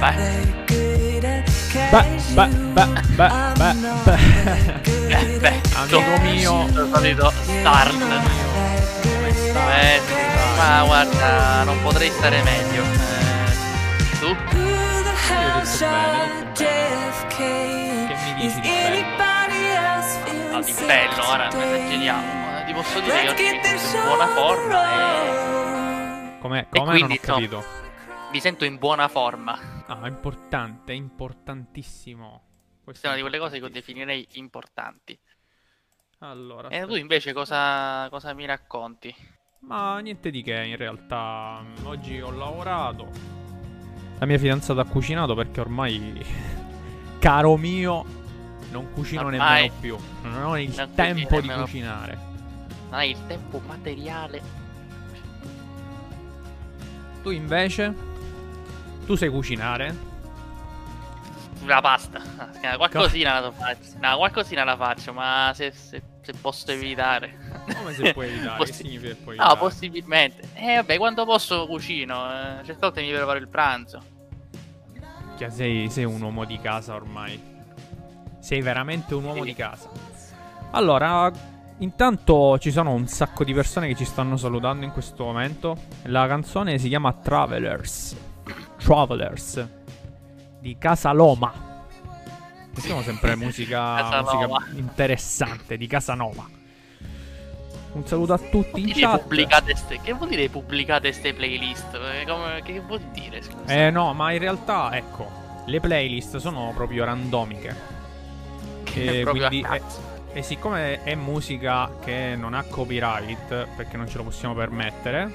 Beh, beh, beh, beh, beh, beh. Eh, beh, Amico mio. il solito stai? Eh, ma guarda, non potrei stare meglio. Eh, tu? Io sto bene, sto bene. Che mi dici di bello? Ah, di bello, ora esageriamo. Ma Ti posso dire che oggi mi sento in buona forma e Come, E come non ho quindi, no. capito? mi sento in buona forma. Ah, importante, importantissimo. Questa è una di quelle cose che io definirei importanti. Allora, E tu invece cosa, cosa mi racconti? ma niente di che in realtà. Oggi ho lavorato. La mia fidanzata ha cucinato perché ormai, caro mio, non cucino Ormai nemmeno più. Non ho il non tempo di nemmeno- cucinare. Non hai il tempo materiale. Tu invece? Tu sai cucinare? La pasta. Qualcosina la faccio. No, qualcosina la faccio, ma se, se, se posso evitare. Come se puoi evitare? Che Possi- significa che puoi No, evitare? possibilmente. Eh, vabbè, quando posso cucino. Eh, certe volte mi preparo il pranzo. Minchia, sei, sei un uomo di casa ormai. Sei veramente un uomo Sì. di casa. Allora, intanto ci sono un sacco di persone che ci stanno salutando in questo momento. La canzone si chiama Travelers. Travelers. Di Casa Loma. Mettiamo sempre musica, musica interessante di Casanova. Un saluto a tutti in chat. ste... Che vuol dire pubblicate ste playlist? Eh, come- Che vuol dire? Scusa. Eh no, ma in realtà, ecco, le playlist sono proprio randomiche. Che E a quindi, cazzo. e, e siccome è musica che non ha copyright, perché non ce lo possiamo permettere,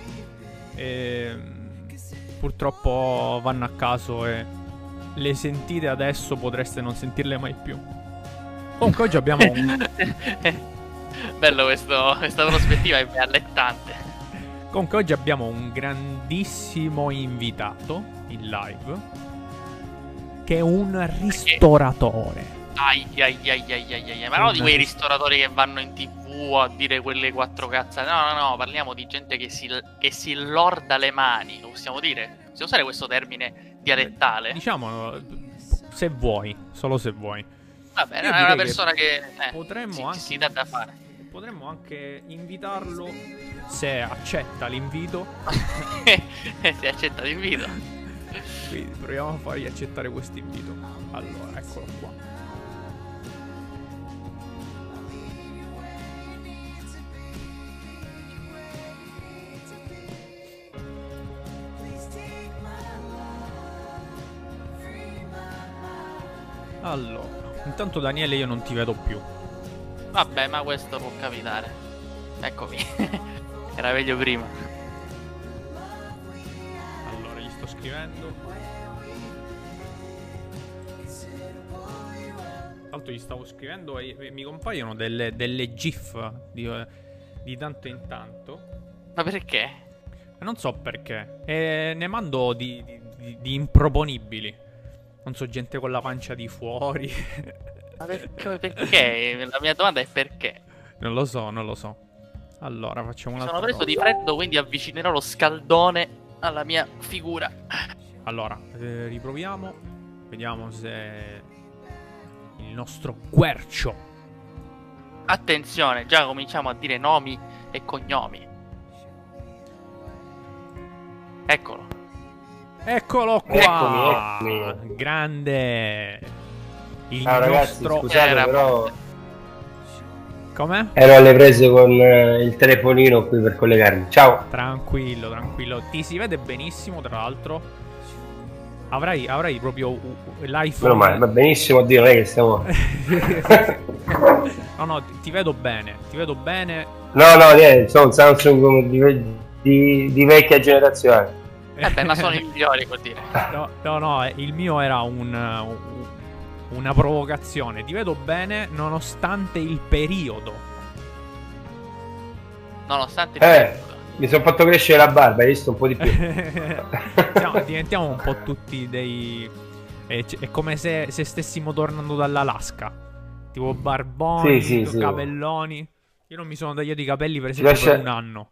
ehm, purtroppo vanno a caso e le sentite adesso potreste non sentirle mai più. Comunque oggi abbiamo un, Bello questo, questa prospettiva è allettante. comunque oggi abbiamo un grandissimo invitato in live, che è un ristoratore. Ai ai ai ai ai ai. Ma non di quei ristoratori che vanno in tv a dire quelle quattro cazzate. No, no, no, parliamo di gente che si, che si lorda le mani. Lo possiamo dire? Possiamo usare questo termine dialettale? Diciamo, se vuoi, solo se vuoi. Va bene, è una direi che persona che, eh, potremmo si, anche- si dà da fare. Potremmo anche invitarlo se accetta l'invito. si accetta l'invito. Quindi proviamo a fargli accettare questo invito. Allora, eccolo qua. Allora, intanto Daniele io non ti vedo più. Vabbè, ma questo può capitare. Eccomi. Era meglio prima. Allora, gli sto scrivendo. L'altro gli stavo scrivendo e mi compaiono delle, delle gif di, di tanto in tanto. Ma perché? Non so perché. E ne mando di- di- di improponibili. Non so, gente con la pancia di fuori. Ma perché? perché? La mia domanda è perché? non lo so, non lo so. Allora, facciamo Mi una sono preso di freddo, quindi avvicinerò lo scaldone alla mia figura. Allora, eh, riproviamo. Vediamo se il nostro quercio Attenzione, già cominciamo a dire nomi e cognomi. Eccolo. Eccolo qua! Eccomi, eccomi. Grande! Il Ciao ragazzi, nostro... scusate Era- però Com'è? ero alle prese con eh, il telefonino qui per collegarmi. Ciao. Tranquillo, tranquillo. Ti si vede benissimo, tra l'altro. Avrai, avrai proprio l'iPhone... Meno male, va benissimo, è che stiamo... no, no, ti, ti vedo bene. Ti vedo bene. No, no, niente, sono un Samsung come di, di- di vecchia generazione. Eh beh, ma sono i migliori, vuol dire. No, no, no, eh, il mio era un, uh, una provocazione. Ti vedo bene nonostante il periodo. Nonostante il Eh. tempo. Mi sono fatto crescere la barba, hai visto un po' di più. Siamo- diventiamo un po' tutti dei. È, è come se, se stessimo tornando dall'Alaska. Tipo barboni, Sì, sì, sì. capelloni. Io non mi sono tagliato i capelli per esempio lascia- per un anno.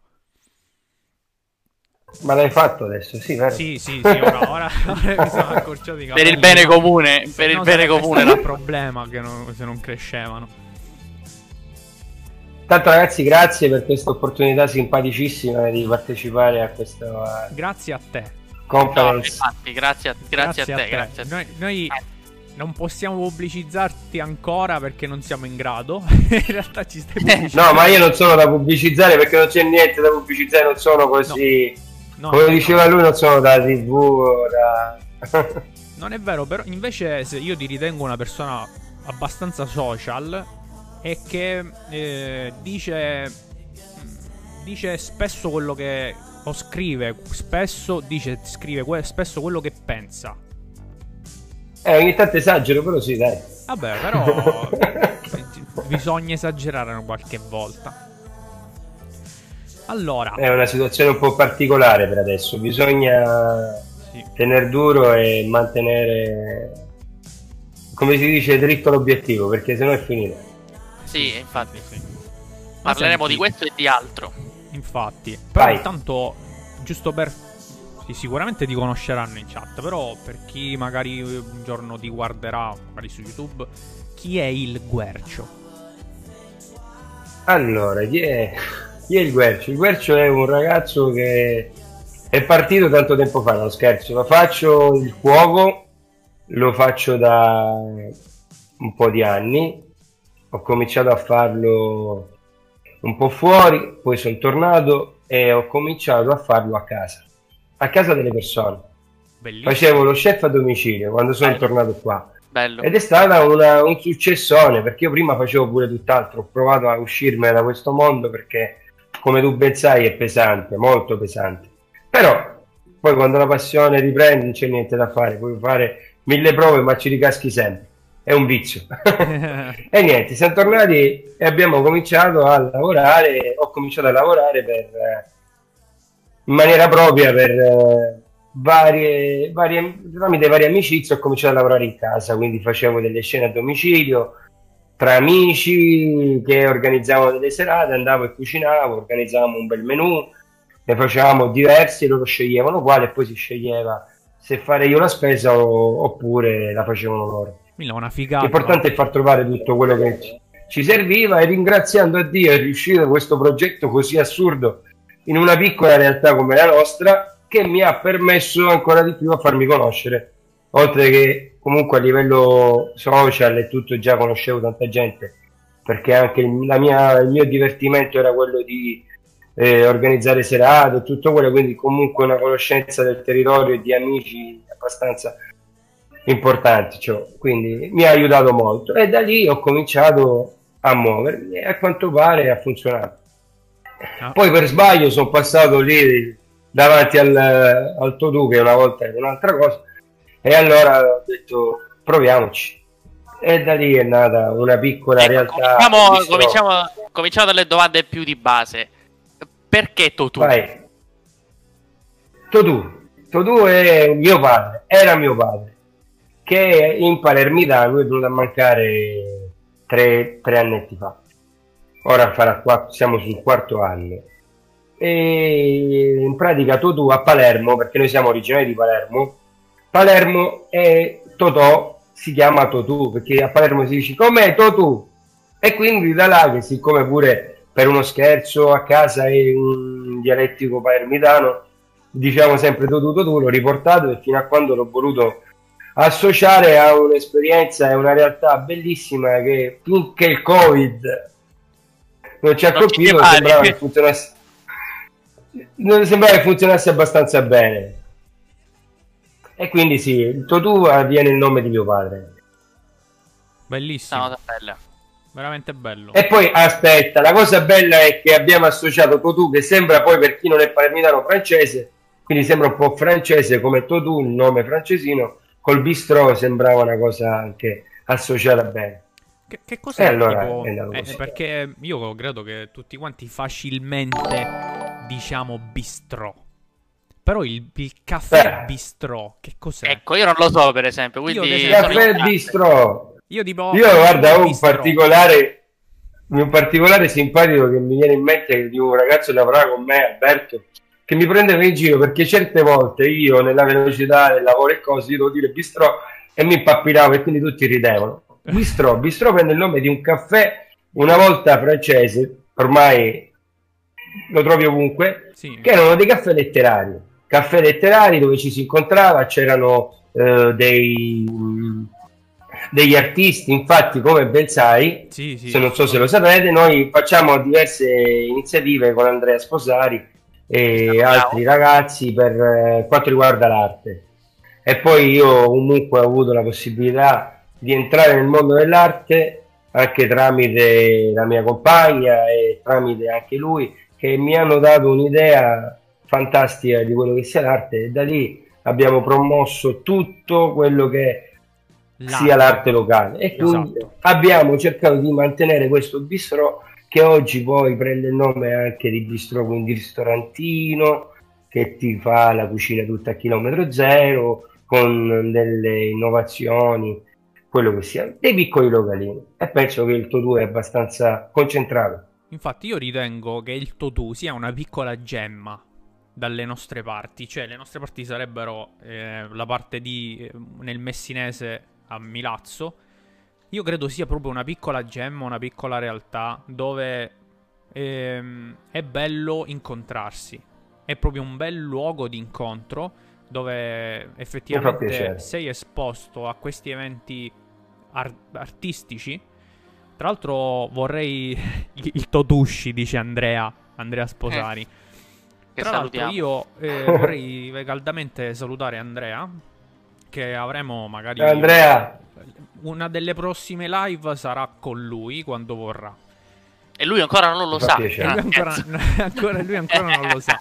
Ma l'hai fatto adesso, sì, vero? Sì, sì, sì, ora, ora, ora mi sono accorciato di Per il bene comune, per il bene comune. Non il problema che non, se non crescevano. Tanto ragazzi, grazie per questa opportunità simpaticissima di partecipare a questa Grazie a te. conference. No, infatti, grazie a, grazie a te, grazie a te. Noi, noi non possiamo pubblicizzarti ancora perché non siamo in grado. in realtà ci stai pubblicizzando. No, ma io non sono da pubblicizzare perché non c'è niente da pubblicizzare, non sono così. No, Come no, diceva lui, non sono da TV, da... Non è vero, però invece se io ti ritengo una persona abbastanza social e che eh, dice dice spesso quello che o scrive spesso dice scrive que- spesso quello che pensa. Eh, ogni tanto esagero, però sì, dai. Vabbè, però bisogna esagerare qualche volta. Allora, È una situazione un po' particolare per adesso, bisogna sì. tenere duro e mantenere, come si dice, dritto l'obiettivo, perché sennò è finita. Sì, infatti. Sì. Parleremo senti- di questo e di altro. Infatti, però Vai. intanto, giusto per... Sì, sicuramente ti conosceranno in chat, però per chi magari un giorno ti guarderà, magari su YouTube, chi è il Guercio? Allora, chi è, chi è il Guercio? Il Guercio è un ragazzo che è partito tanto tempo fa, non scherzo, lo faccio il cuoco, lo faccio da un po' di anni, ho cominciato a farlo un po' fuori, poi sono tornato e ho cominciato a farlo a casa, a casa delle persone. Bellissimo. Facevo lo chef a domicilio quando sono Eh. tornato qua. Bello. Ed è stata una- un successone perché io prima facevo pure tutt'altro, ho provato a uscirmene da questo mondo perché, come tu ben sai, è pesante, molto pesante. Però poi quando la passione riprende non c'è niente da fare, puoi fare mille prove ma ci ricaschi sempre, è un vizio. e niente, siamo tornati e abbiamo cominciato a lavorare, ho cominciato a lavorare per, eh, in maniera propria per eh, varie, varie, tramite varie amicizie ho cominciato a lavorare in casa, quindi facevo delle scene a domicilio tra amici che organizzavano delle serate, andavo e cucinavo, organizzavamo un bel menù, ne facevamo diversi, loro sceglievano quale e poi si sceglieva se fare io la spesa o- oppure la facevano loro. Una figata. L'importante è far trovare tutto quello che ci- ci serviva e ringraziando a Dio è riuscito questo progetto così assurdo in una piccola realtà come la nostra che mi ha permesso ancora di più a farmi conoscere. Oltre che comunque a livello social e tutto già conoscevo tanta gente perché anche il, la mia- il mio divertimento era quello di eh, organizzare serate e tutto quello, quindi comunque una conoscenza del territorio e di amici abbastanza importanti, cioè, quindi mi ha aiutato molto e da lì ho cominciato a muovermi e a quanto pare ha funzionato. Ah. Poi per sbaglio sono passato lì davanti al, al Todù che una volta era un'altra cosa e allora ho detto proviamoci e da lì è nata una piccola Ecco, realtà. cominciamo, cominciamo, cominciamo dalle domande più di base. Perché Totù? Vai. Todù. Todù è mio padre, era mio padre, che in Palermitano è venuto a mancare tre, tre annetti fa. Ora farà quattro, siamo sul quarto anno. E in pratica Totù a Palermo, perché noi siamo originari di Palermo, Palermo è Totò, si chiama Totù, perché a Palermo si dice com'è Totù? E quindi da là che siccome pure per uno scherzo a casa è un dialettico palermitano, diciamo sempre Totù Totù, l'ho riportato e fino a quando l'ho voluto associare a un'esperienza e una realtà bellissima che finché il Covid non ci ha Non colpito sembrava che funzionasse sembrava che funzionasse abbastanza bene e quindi sì, il Totù viene il nome di mio padre Bellissimo. No, bella. Veramente bello. E poi aspetta, la cosa bella è che abbiamo associato Totù, che sembra poi per chi non è palermitano francese, quindi sembra un po' francese come Totù, il nome francesino, col bistrò sembrava una cosa anche associata bene. Che, che cos'è E allora tipo- eh, perché io credo che tutti quanti facilmente diciamo bistrò. Però il, il caffè Eh. bistrò, che cos'è? Ecco, io non lo so per esempio, Io, quindi Il esempio, caffè ignorante. bistrò. Io tipo Io guarda, ho un particolare, un particolare simpatico che mi viene in mente di un ragazzo che lavorava con me, Alberto, che mi prendeva in giro perché certe volte io nella velocità del lavoro e cose io devo dire bistrò e mi impappinavo e quindi tutti ridevano. Bistrò, bistrò prende il nome di un caffè una volta francese, ormai lo trovi ovunque, sì. che erano dei caffè letterari. Caffè letterari dove ci si incontrava, c'erano eh, dei, degli artisti, infatti come ben sai, sì, sì, se non so se lo sapete, noi facciamo diverse iniziative con Andrea Sposari e altri ragazzi per eh, quanto riguarda l'arte. E poi io comunque ho avuto la possibilità di entrare nel mondo dell'arte anche tramite la mia compagna e tramite anche lui che mi hanno dato un'idea fantastica di quello che sia l'arte e da lì abbiamo promosso tutto quello che l'arte. sia l'arte locale e quindi esatto. abbiamo cercato di mantenere questo bistro che oggi poi prende il nome anche di bistro quindi ristorantino che ti fa la cucina tutta a chilometro zero con delle innovazioni quello che sia, dei piccoli localini e penso che il Totù è abbastanza concentrato. Infatti io ritengo che il Totù sia una piccola gemma dalle nostre parti, cioè le nostre parti sarebbero eh, la parte di eh, nel messinese a Milazzo. Io credo sia proprio una piccola gemma, una piccola realtà dove ehm, è bello incontrarsi. È proprio un bel luogo di incontro dove effettivamente sei esposto a questi eventi ar- artistici. Tra l'altro vorrei il Totushi, dice Andrea, Andrea Sposari. Eh, Tra l'altro io eh, vorrei caldamente salutare Andrea, che avremo magari... Andrea! Una delle prossime live sarà con lui quando vorrà. E lui ancora non lo sa. Lui ancora, ancora, lui ancora non lo sa.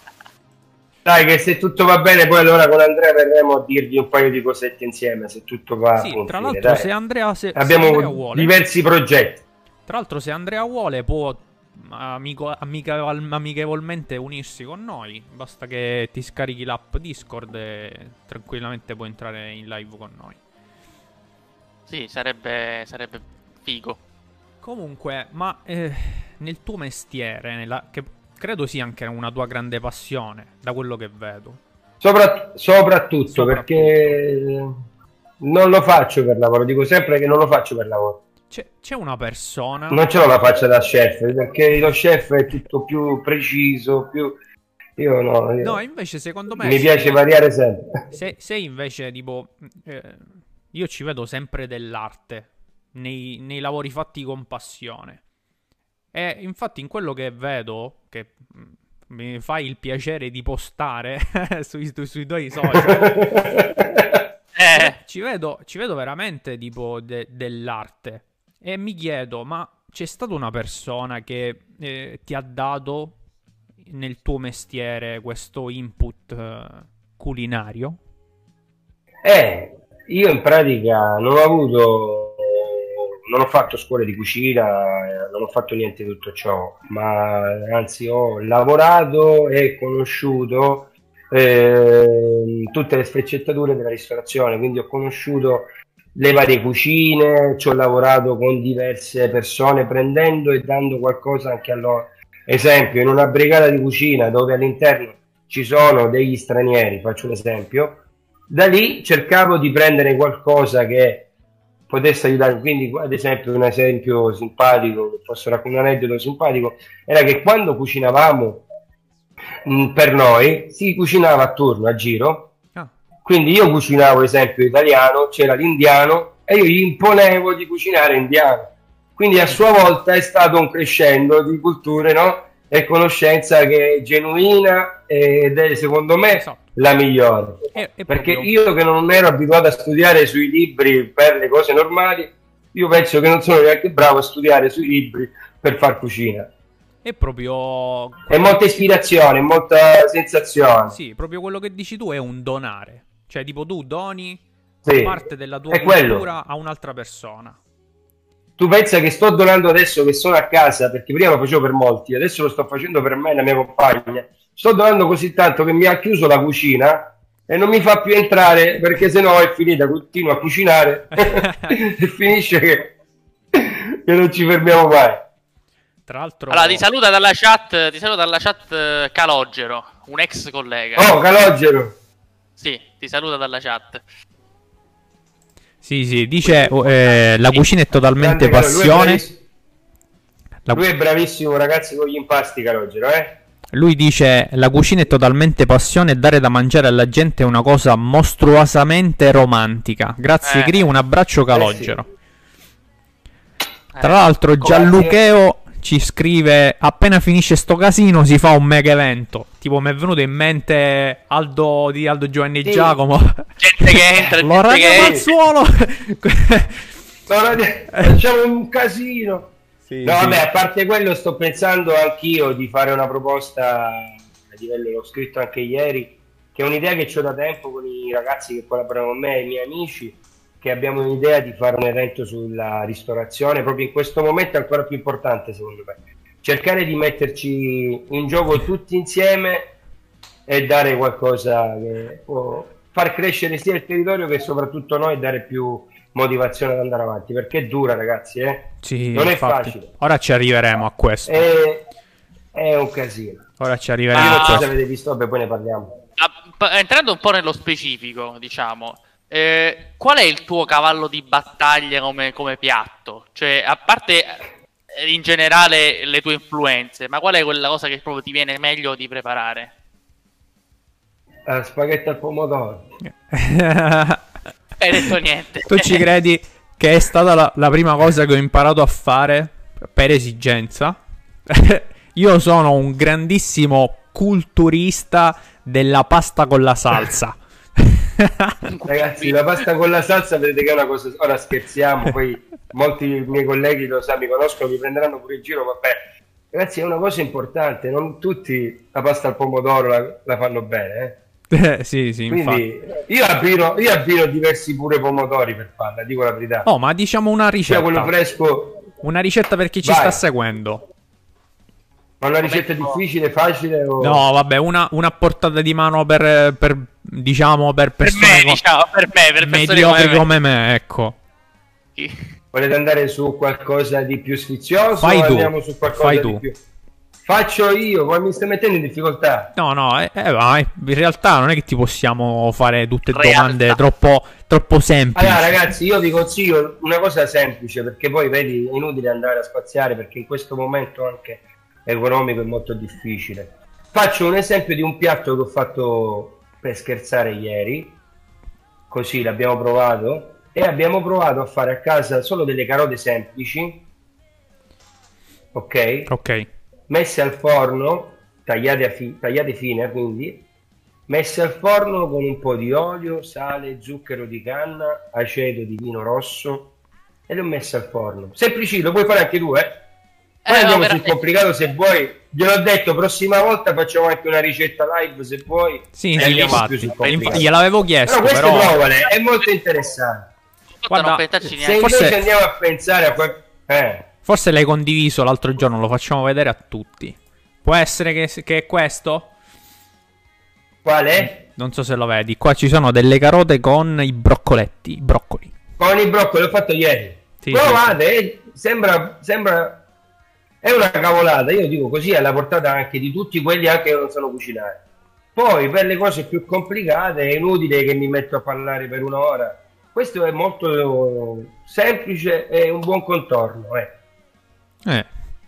Dai, che se tutto va bene, poi allora con Andrea verremo a dirgli un paio di cosette insieme. Se tutto va sì, tra l'altro, dai. se Andrea, se, abbiamo se Andrea vuole, diversi progetti. Tra l'altro, se Andrea vuole, può amico, amichevol, amichevolmente unirsi con noi. Basta che ti scarichi l'app Discord e tranquillamente puoi entrare in live con noi. Sì, sarebbe, sarebbe figo. Comunque, ma eh, nel tuo mestiere, nella, che credo sia anche una tua grande passione, da quello che vedo. Sopra, soprattutto, soprattutto perché non lo faccio per lavoro, dico sempre che non lo faccio per lavoro. C'è, c'è una persona... Non ce l'ho la faccia da chef, perché lo chef è tutto più preciso, più... Io no, io... no, invece secondo me... Mi piace variare sempre. Se, se invece tipo... Eh, io ci vedo sempre dell'arte nei, nei lavori fatti con passione. E infatti in quello che vedo, che mm, mi fai il piacere di postare sui, sui, tuoi social, eh. ci, vedo, ci, vedo, veramente tipo de, dell'arte. E mi chiedo, ma c'è stata una persona che eh, ti ha dato nel tuo mestiere questo input eh, culinario? Eh, io in pratica non ho avuto non ho fatto scuole di cucina, eh, non ho fatto niente di tutto ciò, ma anzi ho lavorato e conosciuto eh, tutte le sfaccettature della ristorazione, quindi ho conosciuto le varie cucine, ci ho lavorato con diverse persone prendendo e dando qualcosa anche a loro. Esempio, in una brigata di cucina dove all'interno ci sono degli stranieri, faccio un esempio, da lì cercavo di prendere qualcosa che potesse aiutare. Quindi, ad esempio, un esempio simpatico, posso raccontare un aneddoto simpatico, era che quando cucinavamo mh, mm, per noi, si cucinava a turno, a giro. Quindi io cucinavo, ad esempio, italiano, c'era l'indiano e io gli imponevo di cucinare indiano. Quindi a sua volta è stato un crescendo di culture, no? E conoscenza che è genuina ed è secondo me esatto la migliore. È, è Perché proprio... io che non ero abituato a studiare sui libri per le cose normali, io penso che non sono neanche bravo a studiare sui libri per far cucina. È proprio... È molta ispirazione, molta sensazione. Sì, proprio quello che dici tu è un donare. Cioè, tipo tu doni sì, parte della tua cultura quello. a un'altra persona. Tu pensa che sto donando adesso che sono a casa, perché prima lo facevo per molti, adesso lo sto facendo per me e la mia compagna sto donando così tanto che mi ha chiuso la cucina e non mi fa più entrare perché sennò è finita, continuo a cucinare e finisce che, che non ci fermiamo mai. Tra l'altro... Allora, ti saluta dalla chat, ti saluta dalla chat eh, Calogero, un ex collega. Oh, Calogero! Sì, ti saluta dalla chat. Sì, sì, dice eh, la cucina è totalmente Grande passione. Lui è, braviss- La- lui è bravissimo, ragazzi, con gli impasti, Calogero, eh? Lui dice la cucina è totalmente passione e dare da mangiare alla gente è una cosa mostruosamente romantica. Grazie Eh. Cri, un abbraccio calogero. Tra Eh, l'altro. Gianlucheo ci scrive appena finisce sto casino si fa un mega evento. Tipo mi è venuto in mente Aldo di Aldo Giovanni Sì. Giacomo. Gente che entra, gente che entra. Mazzuolo. Facciamo un casino. Sì, No, sì. vabbè, a parte quello, sto pensando anch'io di fare una proposta a livello, l'ho scritto anche ieri, che è un'idea che ho da tempo con i ragazzi che collaborano con me e i miei amici, che abbiamo un'idea di fare un evento sulla ristorazione, proprio in questo momento è ancora più importante secondo me. Cercare di metterci in gioco tutti insieme e dare qualcosa che può far crescere sia il territorio che soprattutto noi e dare più motivazione ad andare avanti, perché è dura ragazzi, eh? Sì, non è infatti. facile. Ora ci arriveremo a questo. È, è un casino. Ora ci Io arriveremo non a so se avete visto, vabbè, poi ne parliamo. Ah, Entrando un po' nello specifico, diciamo, eh, qual è il tuo cavallo di battaglia come, come piatto? Cioè, a parte eh, in generale le tue influenze, ma qual è quella cosa che proprio ti viene meglio di preparare? Ah, spaghetti al pomodoro. Hai detto niente. tu ci credi che è stata la, la prima cosa che ho imparato a fare per esigenza? Io sono un grandissimo culturista della pasta con la salsa. Ragazzi, la pasta con la salsa vedete che è una cosa. Ora scherziamo, poi molti miei colleghi lo sanno, mi conoscono, mi prenderanno pure in giro. Vabbè, ragazzi, è una cosa importante. Non tutti la pasta al pomodoro la, la fanno bene, eh. sì, sì, infatti. Quindi io abbino, io abbino diversi pure pomodori per farla, dico la verità. Oh, ma diciamo una Sia quello ricetta. fresco, Una ricetta per chi ci Vai. sta seguendo. Ma una ricetta difficile, facile o... No, vabbè, una, una portata di mano per, per, diciamo, per Per persone me, co- diciamo, per me, per persone mediocri come come me, ecco. me. Volete andare su qualcosa di più sfizioso? Fai o tu, Andiamo su qualcosa fai di tu. più. Faccio io, poi mi stai mettendo in difficoltà. No, no, eh, eh, ma in realtà non è che ti possiamo fare tutte Realtà. domande troppo, troppo semplici. Allora, ragazzi, io vi consiglio una cosa semplice perché poi vedi è inutile andare a spaziare perché in questo momento anche economico è molto difficile. Faccio un esempio di un piatto che ho fatto per scherzare ieri, così l'abbiamo provato e abbiamo provato a fare a casa solo delle carote semplici, ok? Ok. messe al forno, tagliate, fi- tagliate fine quindi, messe al forno con un po' di olio, sale, zucchero di canna, aceto di vino rosso e le ho messe al forno. Semplicito, puoi fare anche tu, eh? Poi Eh, andiamo sul complicato se vuoi. Gliel'ho detto, prossima volta facciamo anche una ricetta live se vuoi. Sì, E sì, infatti. più sul Inf- complicato. gliel'avevo chiesto, Però questo però... provale, è molto interessante. Guarda, Se neanche. Forse- invece andiamo a pensare a quel... Eh, Forse l'hai condiviso l'altro giorno, lo facciamo vedere a tutti. Può essere che, che è questo? qual è? Non so se lo vedi. Qua ci sono delle carote con i broccoletti, i broccoli. Con i broccoli, l'ho fatto ieri. Sì, Provate, eh, sembra, sembra... È una cavolata, io dico così, è alla portata anche di tutti quelli anche che non sanno cucinare. Poi per le cose più complicate è inutile che mi metto a parlare per un'ora. Questo è molto semplice e un buon contorno, eh. Eh,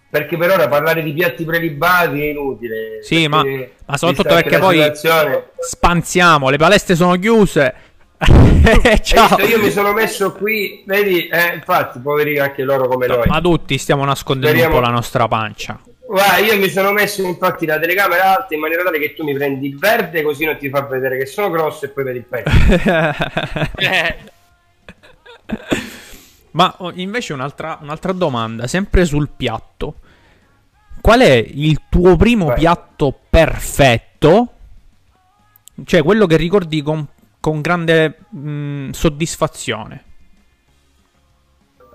Perché per ora parlare di piatti prelibati è inutile. Sì, ma- ma soprattutto perché poi- situazione- spanziamo, le palestre sono chiuse. Ciao. io mi sono messo qui, vedi, eh, infatti, poveri anche loro come noi. Ma tutti stiamo nascondendo Speriamo- un po' la nostra pancia. Guarda, io mi sono messo infatti la telecamera alta in maniera tale che tu mi prendi il verde così non ti fa vedere che sono grosso e poi vedi il pezzo. Ma oh, invece un'altra, un'altra domanda, sempre sul piatto. Qual è il tuo primo Vai. piatto perfetto? Cioè quello che ricordi con, con grande mh, soddisfazione.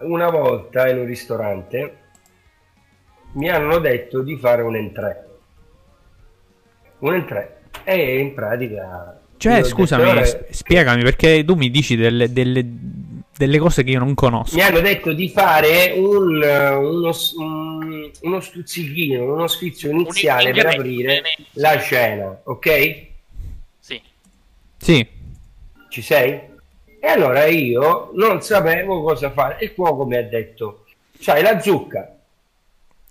Una volta in un ristorante mi hanno detto di fare un entrée. Un entrée. E in pratica... Cioè, scusami, detto, "Ora- s- spiegami perché tu mi dici delle, delle- delle cose che io non conosco. Mi hanno detto di fare un, uno un- uno stuzzichino, uno sfizio iniziale per aprire la cena, ok? Sì. Sì. Ci sei? E allora io non sapevo cosa fare. Il cuoco mi ha detto, sai la zucca,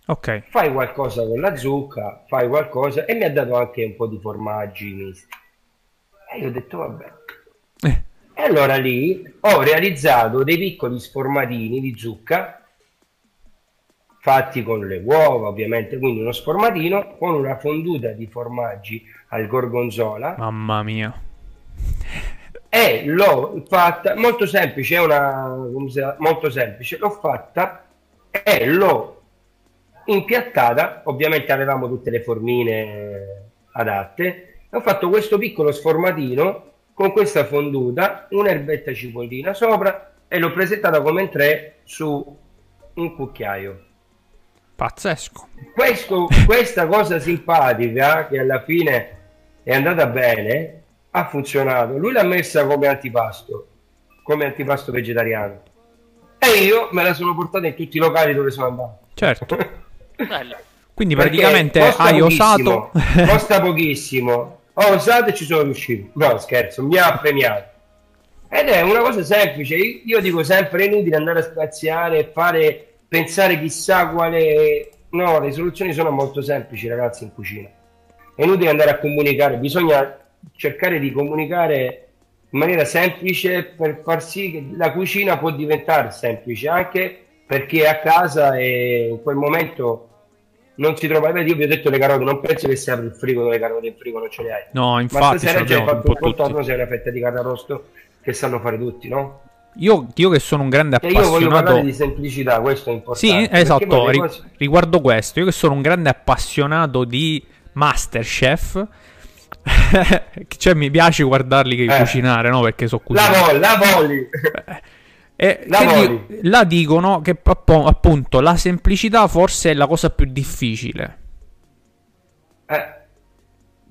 Ok. fai qualcosa con la zucca, fai qualcosa e mi ha dato anche un po' di formaggi misti. E io ho detto vabbè. Eh, E allora lì ho realizzato dei piccoli sformatini di zucca fatti con le uova, ovviamente, quindi uno sformatino con una fonduta di formaggi al gorgonzola mamma mia. E l'ho fatta molto semplice, è una molto semplice, l'ho fatta e l'ho impiattata, ovviamente avevamo tutte le formine adatte, ho fatto questo piccolo sformatino con questa fonduta, un'erbetta cipollina sopra e l'ho presentata come in tre su un cucchiaio. Pazzesco. Questo- questa cosa simpatica che alla fine è andata bene ha funzionato. Lui l'ha messa come antipasto, come antipasto vegetariano. E io me la sono portata in tutti i locali dove sono andato. Certo. Quindi praticamente costa hai pochissimo, osato. costa pochissimo. Ho osato e ci sono riuscito. No, scherzo, mi ha premiato. Ed è una cosa semplice. Io io dico sempre: è inutile andare a spaziare e fare pensare chissà quale. No, le soluzioni sono molto semplici, ragazzi, in cucina. È inutile andare a comunicare, bisogna cercare di comunicare in maniera semplice per far sì che la cucina può diventare semplice anche per chi è a casa e in quel momento non si trova. Io vi ho detto le carote, non penso che si apre il frigo dove le carote in frigo non ce le hai. No, Ma infatti, ce stasera già hai un fatto po' un contorno, sei una fetta di carne arrosto che sanno fare tutti, no? Io, io che sono un grande E io voglio parlare appassionato. di semplicità, questo è importante. Sì, esatto. cose- Riguardo questo, io che sono un grande appassionato di Masterchef. cioè, mi piace guardarli che Eh. cucinare, no? Perché so La cucinare. la. E La voli. di- là dicono che appunto la semplicità forse è la cosa più difficile. Eh.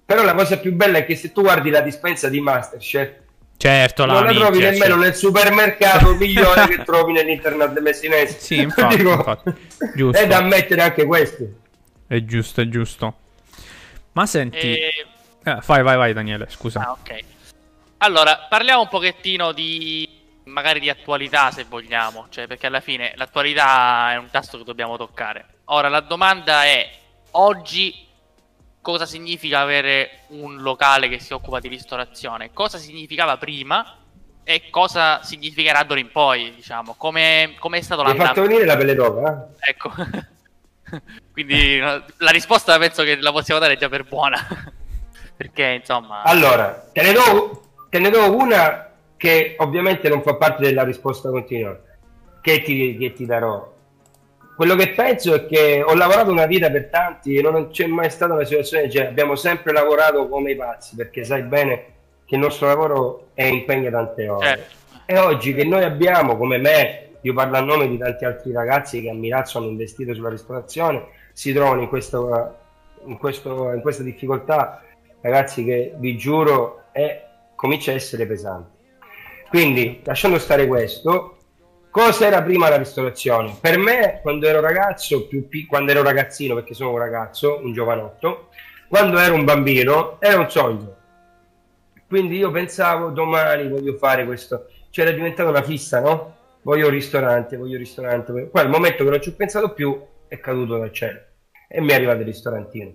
Però la cosa più bella è che se tu guardi la dispensa di Masterchef, Certo, non la minchia, trovi nemmeno certo. nel supermercato migliore che trovi nell'internet messinese. Sì, infatti, Dico, infatti. Giusto. È da ammettere anche questo. È giusto, è giusto. Ma senti, E... eh, vai, vai, vai, Daniele. Scusa. Ah, ok. Allora, parliamo un pochettino di magari di attualità se vogliamo, cioè perché alla fine l'attualità è un tasto che dobbiamo toccare. Ora la domanda è oggi cosa significa avere un locale che si occupa di ristorazione? Cosa significava prima e cosa significherà d'ora in poi, diciamo? Come è stato Mi hai fatto l'andamento? venire la pelle d'oca? eh? Ecco. Quindi la risposta penso che la possiamo dare già per buona. Perché insomma Allora, te ne, do, te ne do una che ovviamente non fa parte della risposta continua, che ti, che ti darò. Quello che penso è che ho lavorato una vita per tanti e non c'è mai stata una situazione del genere. Abbiamo sempre lavorato come i pazzi, perché sai bene che il nostro lavoro è impegna tante ore. certo. E oggi che noi abbiamo, come me, io parlo a nome di tanti altri ragazzi che a Milazzo hanno investito sulla ristorazione, si trovano in, questo, in, questo, in questa difficoltà, ragazzi, che vi giuro è, comincia a essere pesante. Quindi, lasciando stare questo, cosa era prima la ristorazione? Per me, quando ero ragazzo, pi- quando ero ragazzino, perché sono un ragazzo, un giovanotto, quando ero un bambino, era un sogno. Quindi io pensavo domani voglio fare questo, c'era diventata una fissa, no? Voglio un ristorante, voglio un ristorante. Poi al momento che non ci ho pensato più è caduto dal cielo e mi è arrivato il ristorantino.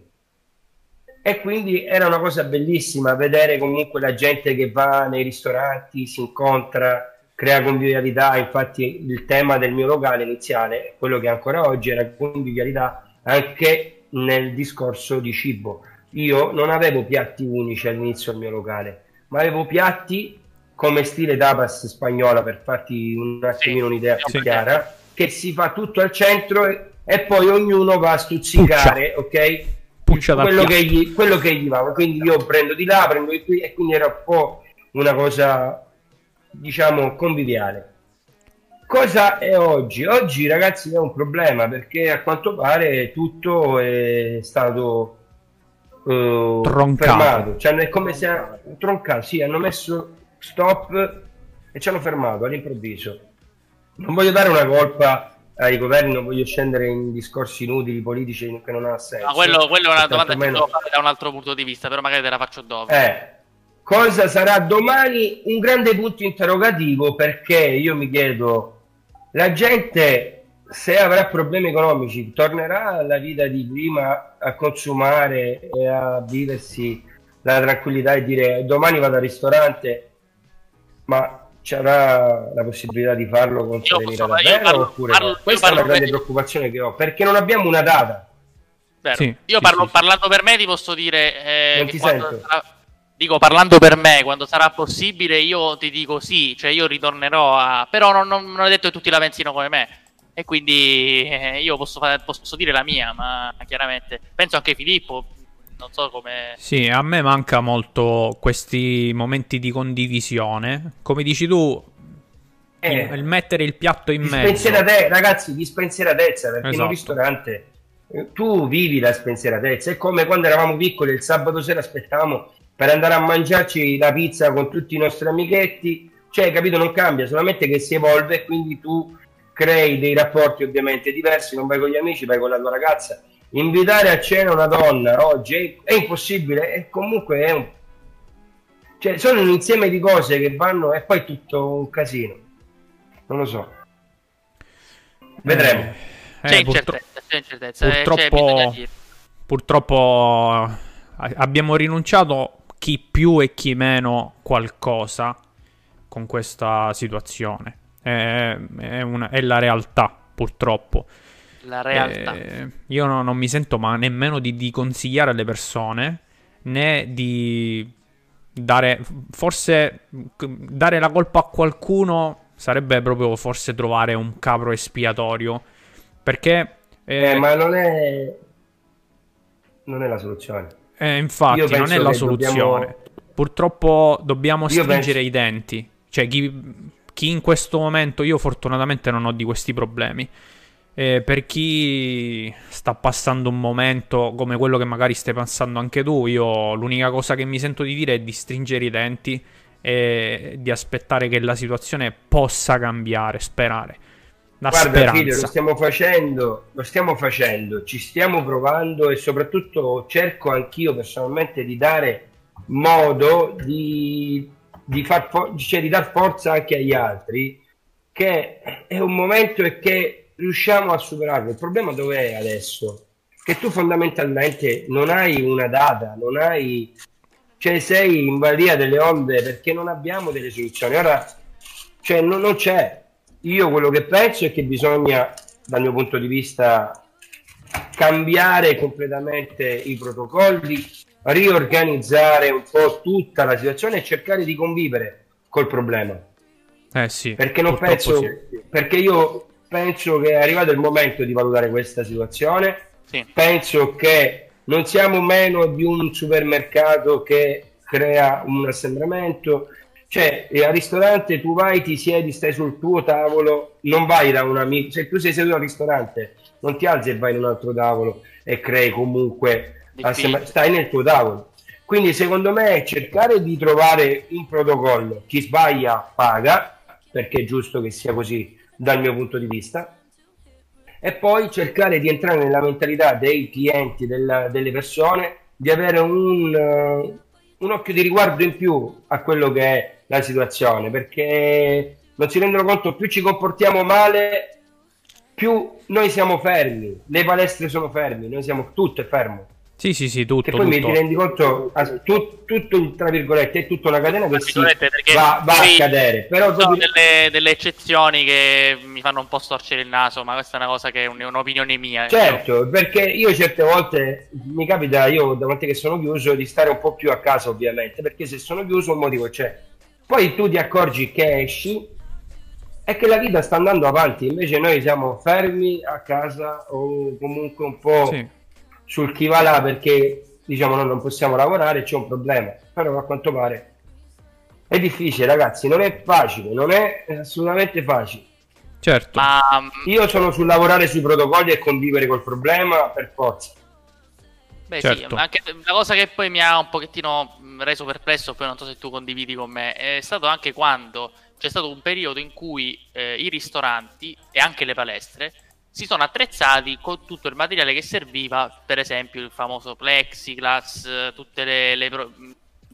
E quindi era una cosa bellissima vedere comunque la gente che va nei ristoranti, si incontra, crea convivialità. Infatti il tema del mio locale iniziale, quello che ancora oggi, era convivialità anche nel discorso di cibo. Io non avevo piatti unici all'inizio del mio locale, ma avevo piatti come stile tapas spagnola per farti un attimino Sì, un'idea sì, più ok. chiara, che si fa tutto al centro e, e poi ognuno va a stuzzicare, ok? Puccia da quello che, gli, quello che gli va. Quindi io prendo di là, prendo di qui e quindi era un po' una cosa, diciamo, conviviale. Cosa è oggi? Oggi, ragazzi, è un problema perché a quanto pare tutto è stato eh, Troncato. fermato. Cioè, è come se troncato, sì, hanno messo stop e ci hanno fermato all'improvviso. Non voglio dare una colpa ai governi, non voglio scendere in discorsi inutili politici che non ha senso. Ma quello, quello è una domanda che devo fare da un altro punto di vista, però magari te la faccio dopo. Eh, cosa sarà domani? Un grande punto interrogativo perché io mi chiedo, la gente se avrà problemi economici tornerà alla vita di prima a consumare e a viversi la tranquillità e dire domani vado al ristorante, ma c'era la possibilità di farlo con serenità davvero parlo, oppure parlo, no? Questa è una grande preoccupazione che ho, perché non abbiamo una data. Sì, io parlo, sì, parlando per me ti posso dire eh, che sarà, dico parlando per me, quando sarà possibile io ti dico sì, cioè io ritornerò a... però non, non, non è detto che tutti la pensino come me. E quindi eh, io posso, fare, posso dire la mia, ma chiaramente penso anche Filippo, non so come... Sì, a me manca molto questi momenti di condivisione. Come dici tu, eh, il mettere il piatto in mezzo. ragazzi, di spensieratezza, perché esatto. in un esatto. ristorante eh, tu vivi la spensieratezza. È come quando eravamo piccoli, il sabato sera aspettavamo per andare a mangiarci la pizza con tutti i nostri amichetti. Cioè, capito, non cambia, solamente che si evolve e quindi tu crei dei rapporti ovviamente diversi, non vai con gli amici, vai con la tua ragazza invitare a cena una donna oggi è, impossibile e comunque è un... Cioè, sono un insieme di cose che vanno e poi tutto un casino. Non lo so. Vedremo. Eh, c'è, purtro- incertezza, c'è incertezza. Purtroppo, purtroppo abbiamo rinunciato chi più e chi meno qualcosa con questa situazione. È, è, una, è la realtà, purtroppo la realtà. Eh, io no, non mi sento ma nemmeno di, di, consigliare alle persone né di dare forse dare la colpa a qualcuno sarebbe proprio forse trovare un capro espiatorio perché eh, eh, ma non è non è la soluzione. eh, infatti non è la soluzione dobbiamo... purtroppo dobbiamo stringere penso... i denti. Cioè chi, chi in questo momento io fortunatamente non ho di questi problemi eh, per chi sta passando un momento come quello che magari stai passando anche tu, io l'unica cosa che mi sento di dire è di stringere i denti e di aspettare che la situazione possa cambiare, sperare. La Guarda, speranza. Figlio, lo stiamo facendo, lo stiamo facendo, ci stiamo provando e soprattutto cerco anch'io personalmente di dare modo di, di, far, cioè di dar forza anche agli altri che è un momento e che riusciamo a superarlo. Il problema dov'è adesso? Che tu fondamentalmente non hai una data, non hai... Cioè sei in balia delle onde perché non abbiamo delle soluzioni. Ora, cioè, non, non c'è. Io quello che penso è che bisogna, dal mio punto di vista, cambiare completamente i protocolli, riorganizzare un po' tutta la situazione e cercare di convivere col problema. Eh sì. Perché non penso, sì. perché io penso che è arrivato il momento di valutare questa situazione. Sì. Penso che non siamo meno di un supermercato che crea un assembramento. Cioè, al ristorante tu vai, ti siedi, stai sul tuo tavolo, non vai da un amico. Se tu sei seduto al ristorante, non ti alzi e vai in un altro tavolo e crei comunque, assembra- stai nel tuo tavolo. Quindi secondo me cercare di trovare un protocollo, chi sbaglia paga, perché è giusto che sia così, dal mio punto di vista e poi cercare di entrare nella mentalità dei clienti, della, delle persone, di avere un, uh, un, occhio di riguardo in più a quello che è la situazione, perché non si rendono conto, più ci comportiamo male, più noi siamo fermi, le palestre sono fermi, noi siamo tutto fermo. Sì, sì, sì, tutto. Che poi tutto. mi rendi conto, tutto, tutto, tra virgolette, è tutta una catena che si va, va a cadere. Però sono delle, delle, eccezioni che mi fanno un po' storcere il naso, ma questa è una cosa che è un'opinione mia. Certo, io. perché io certe volte mi capita, io davanti che sono chiuso, di stare un po' più a casa ovviamente, perché se sono chiuso un motivo c'è. Poi tu ti accorgi che esci e che la vita sta andando avanti, invece noi siamo fermi a casa o comunque un po'... Sì sul chi va là perché diciamo noi non possiamo lavorare c'è un problema. Però a quanto pare è difficile ragazzi. Non è facile non è assolutamente facile. Certo. Ma... io sono sul lavorare sui protocolli e convivere col problema per forza. Beh, certo. sì, anche la cosa che poi mi ha un pochettino reso perplesso, poi non so se tu condividi con me, è stato anche quando c'è stato un periodo in cui eh, i ristoranti e anche le palestre si sono attrezzati con tutto il materiale che serviva, per esempio il famoso plexiglass, tutte le, le,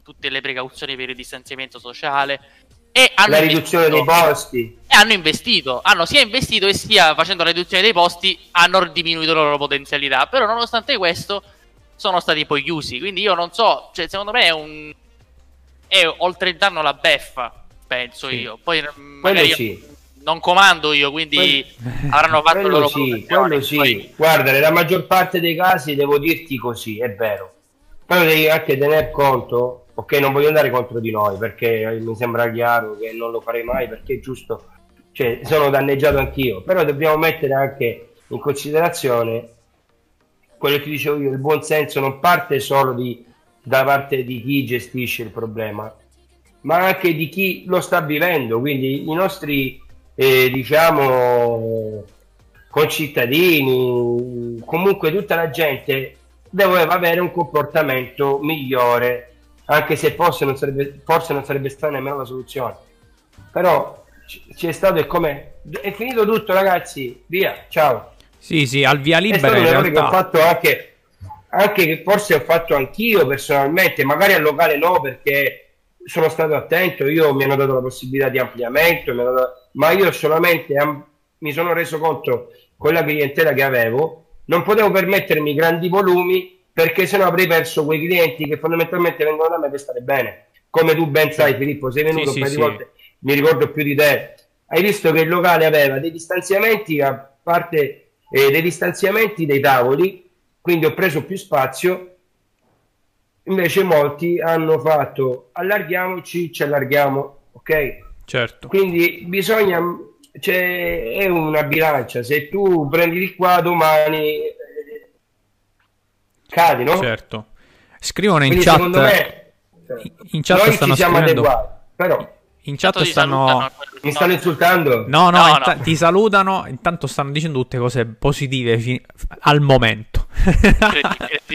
tutte le precauzioni per il distanziamento sociale. E hanno la riduzione dei posti. E hanno investito, hanno sia investito e sia facendo la riduzione dei posti, hanno diminuito la loro potenzialità. Però nonostante questo sono stati poi chiusi. Quindi io non so, cioè, secondo me è un. È oltre il danno la beffa, penso sì. io. Poi magari sì. Non comando io, quindi quello... avranno fatto quello loro sì, quello sì. Poi... Guarda, nella maggior parte dei casi devo dirti così, è vero. Però devi anche tener conto, ok, non voglio andare contro di noi perché mi sembra chiaro che non lo farei mai perché è giusto, cioè sono danneggiato anch'io, però dobbiamo mettere anche in considerazione quello che ti dicevo io, il buon senso non parte solo di, da parte di chi gestisce il problema, ma anche di chi lo sta vivendo. Quindi i nostri, eh, diciamo, concittadini, comunque tutta la gente doveva avere un comportamento migliore, anche se forse non sarebbe, forse non sarebbe stata nemmeno la soluzione. Però c'è stato e come è finito tutto, ragazzi. Via, ciao. Sì, sì, al via libera. È stato un che ho fatto anche, anche che forse ho fatto anch'io personalmente, magari al locale no, perché sono stato attento, io mi hanno dato la possibilità di ampliamento, dato... ma io solamente am... mi sono reso conto con la clientela che avevo, non potevo permettermi grandi volumi perché sennò avrei perso quei clienti che fondamentalmente vengono da me per stare bene. Come tu ben sai, Filippo, sei venuto sì, un paio sì, di volte, mi ricordo più di te. Hai visto che il locale aveva dei distanziamenti a parte eh, dei distanziamenti dei tavoli, quindi ho preso più spazio. Invece molti hanno fatto allarghiamoci, ci allarghiamo, ok? Certo. Quindi bisogna, c'è, è una bilancia, se tu prendi di qua domani eh, cadi, no? Certo. Scrivono in Quindi, chat, me, in chat noi ci siamo scrivendo... adeguati, però in chat stanno... Mi stanno insultando? No, no, no, no. ti salutano. Intanto stanno dicendo tutte cose positive fi- al momento.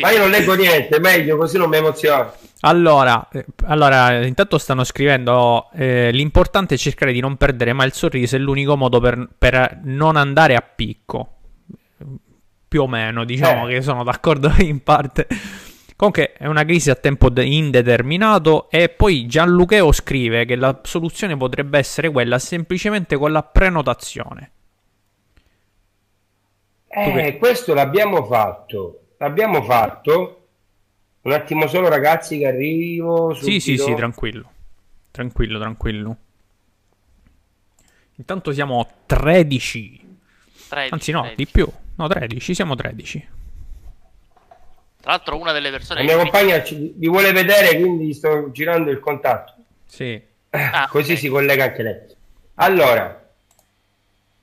Ma io non leggo niente, meglio così non mi emoziono. Allora, eh, allora, intanto stanno scrivendo: eh, l'importante è cercare di non perdere mai il sorriso, è l'unico modo per, per non andare a picco. Più o meno, diciamo eh. che sono d'accordo in parte. Comunque è una crisi a tempo indeterminato e poi Gianlucheo scrive che la soluzione potrebbe essere quella semplicemente con la prenotazione. Eh, questo l'abbiamo fatto. L'abbiamo fatto. Un attimo solo ragazzi che arrivo. Subito. Sì, sì, sì, tranquillo. Tranquillo, tranquillo. Intanto siamo 13. 13 Anzi no, 13. di più. No, 13, siamo 13. Tra l'altro una delle persone... La mia compagna ci, vi vuole vedere, quindi sto girando il contatto. Sì. Ah, Così okay. si collega anche lei. Allora,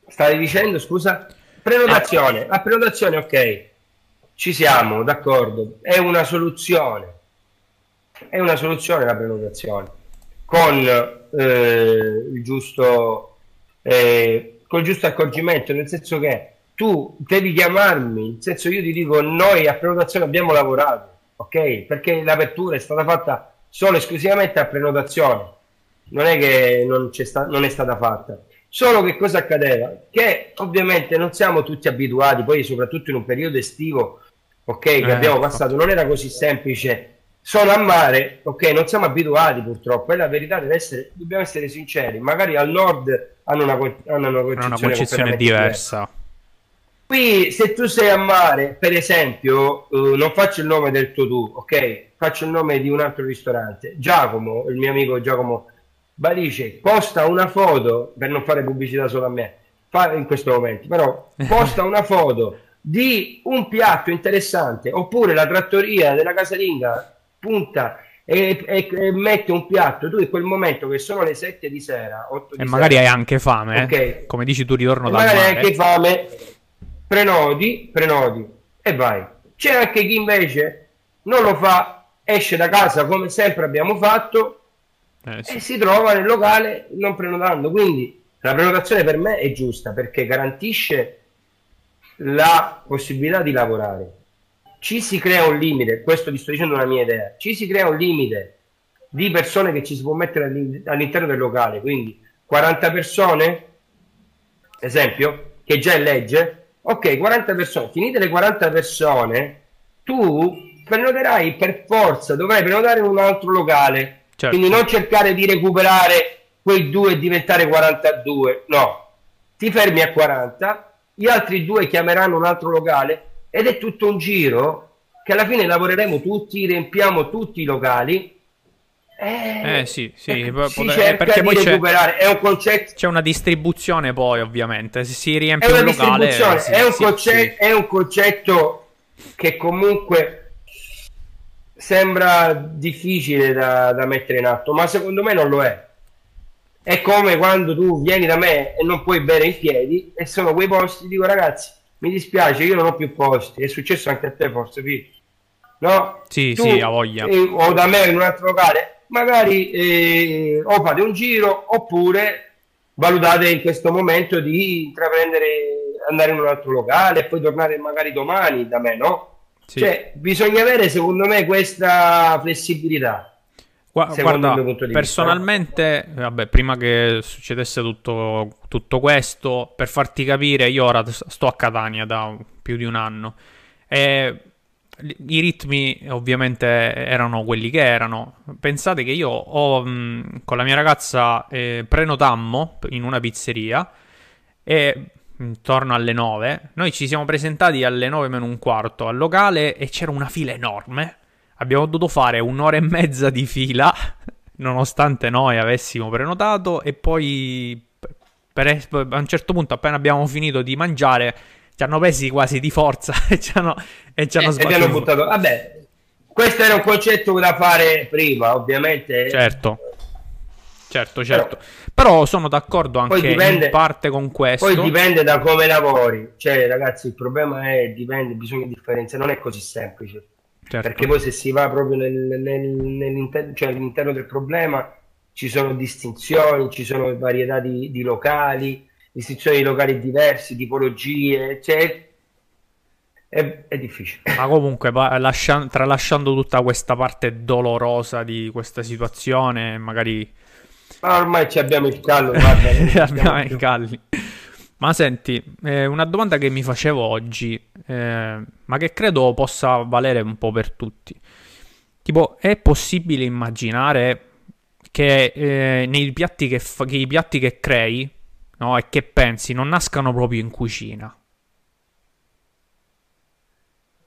stavi dicendo, scusa? Prenotazione. La prenotazione, ok. Ci siamo, d'accordo. È una soluzione. È una soluzione la prenotazione. Con eh, il giusto... Eh, col giusto accorgimento, nel senso che tu devi chiamarmi, nel senso io ti dico noi a prenotazione abbiamo lavorato, ok? Perché l'apertura è stata fatta solo esclusivamente a prenotazione, non è che non, sta- non è stata fatta. Solo che cosa accadeva? Che ovviamente non siamo tutti abituati, poi soprattutto in un periodo estivo, ok, che eh, abbiamo passato, non era così semplice. Sono a mare, ok, non siamo abituati purtroppo, e la verità deve essere, dobbiamo essere sinceri, magari al nord hanno una, hanno una concezione, una concezione diversa. Qui, se tu sei a mare, per esempio, uh, non faccio il nome del tuo tu, ok? Faccio il nome di un altro ristorante. Giacomo, il mio amico Giacomo Balice, posta una foto, per non fare pubblicità solo a me, in questo momento, però posta una foto di un piatto interessante, oppure la trattoria della casalinga punta e, e, e, mette un piatto, tu in quel momento che sono le 7 di sera, 8 di e magari hai anche fame, okay. eh? come dici tu ritorno da magari hai anche fame prenoti, prenoti e vai. C'è anche chi invece non lo fa, esce da casa come sempre abbiamo fatto eh, sì. e si trova nel locale non prenotando. Quindi la prenotazione per me è giusta perché garantisce la possibilità di lavorare. ci si crea un limite, questo ti sto dicendo una mia idea, ci si crea un limite di persone che ci si può mettere all'interno del locale, quindi 40 persone, esempio, che già è legge, ok, 40 persone, finite le 40 persone, tu prenoterai per forza, dovrai prenotare in un altro locale, certo. quindi non cercare di recuperare quei due e diventare 42, no, ti fermi a 40, gli altri due chiameranno un altro locale ed è tutto un giro che alla fine lavoreremo tutti, riempiamo tutti i locali. Eh, eh sì, sì, eh, si cerca perché poi recuperare, è un concetto... C'è una distribuzione poi ovviamente, se si riempie è un locale... Eh, sì, è, un sì, concetto, sì. è un concetto che comunque sembra difficile da, da mettere in atto, ma secondo me non lo è. È come quando tu vieni da me e non puoi bere in piedi e sono quei posti, dico ragazzi, mi dispiace, io non ho più posti, è successo anche a te forse, Pete. No? Sì, tu, sì, a voglia. Eh, o da me in un altro locale, magari eh, o fate un giro oppure valutate in questo momento di intraprendere, andare in un altro locale e poi tornare magari domani da me, no? Sì. Cioè, bisogna avere secondo me questa flessibilità. Guarda, personalmente, vabbè, prima che succedesse tutto, tutto, questo, per farti capire, io ora sto a Catania da più di un anno e i ritmi ovviamente erano quelli che erano. Pensate che io ho, mh, con la mia ragazza eh, prenotammo in una pizzeria e intorno alle 9, noi ci siamo presentati alle 9 meno un quarto al locale e c'era una fila enorme abbiamo dovuto fare un'ora e mezza di fila, nonostante noi avessimo prenotato, e poi per, a un certo punto, appena abbiamo finito di mangiare, ci hanno presi quasi di forza e ci hanno, e ci hanno eh, sbattuto. buttato. Vabbè, questo era un concetto da fare prima, ovviamente. Certo. Certo, certo. Però, Però sono d'accordo anche dipende, in parte con questo. Poi dipende da come lavori. Cioè, ragazzi, il problema è dipende, bisogna differenziare, non è così semplice. Certo. Perché poi se si va proprio nel, nel, nell'interno, cioè all'interno del problema ci sono distinzioni, ci sono varietà di, di locali, distinzioni di locali diversi, tipologie, cioè è, è, difficile. Ma comunque, lascia, tralasciando tutta questa parte dolorosa di questa situazione, magari. Ma ormai ci abbiamo il callo, guarda. abbiamo il calli. Ma senti, eh, una domanda che mi facevo oggi, eh, ma che credo possa valere un po' per tutti. Tipo, è possibile immaginare che eh, nei piatti che, fa- che i piatti che crei no, e che pensi non nascano proprio in cucina?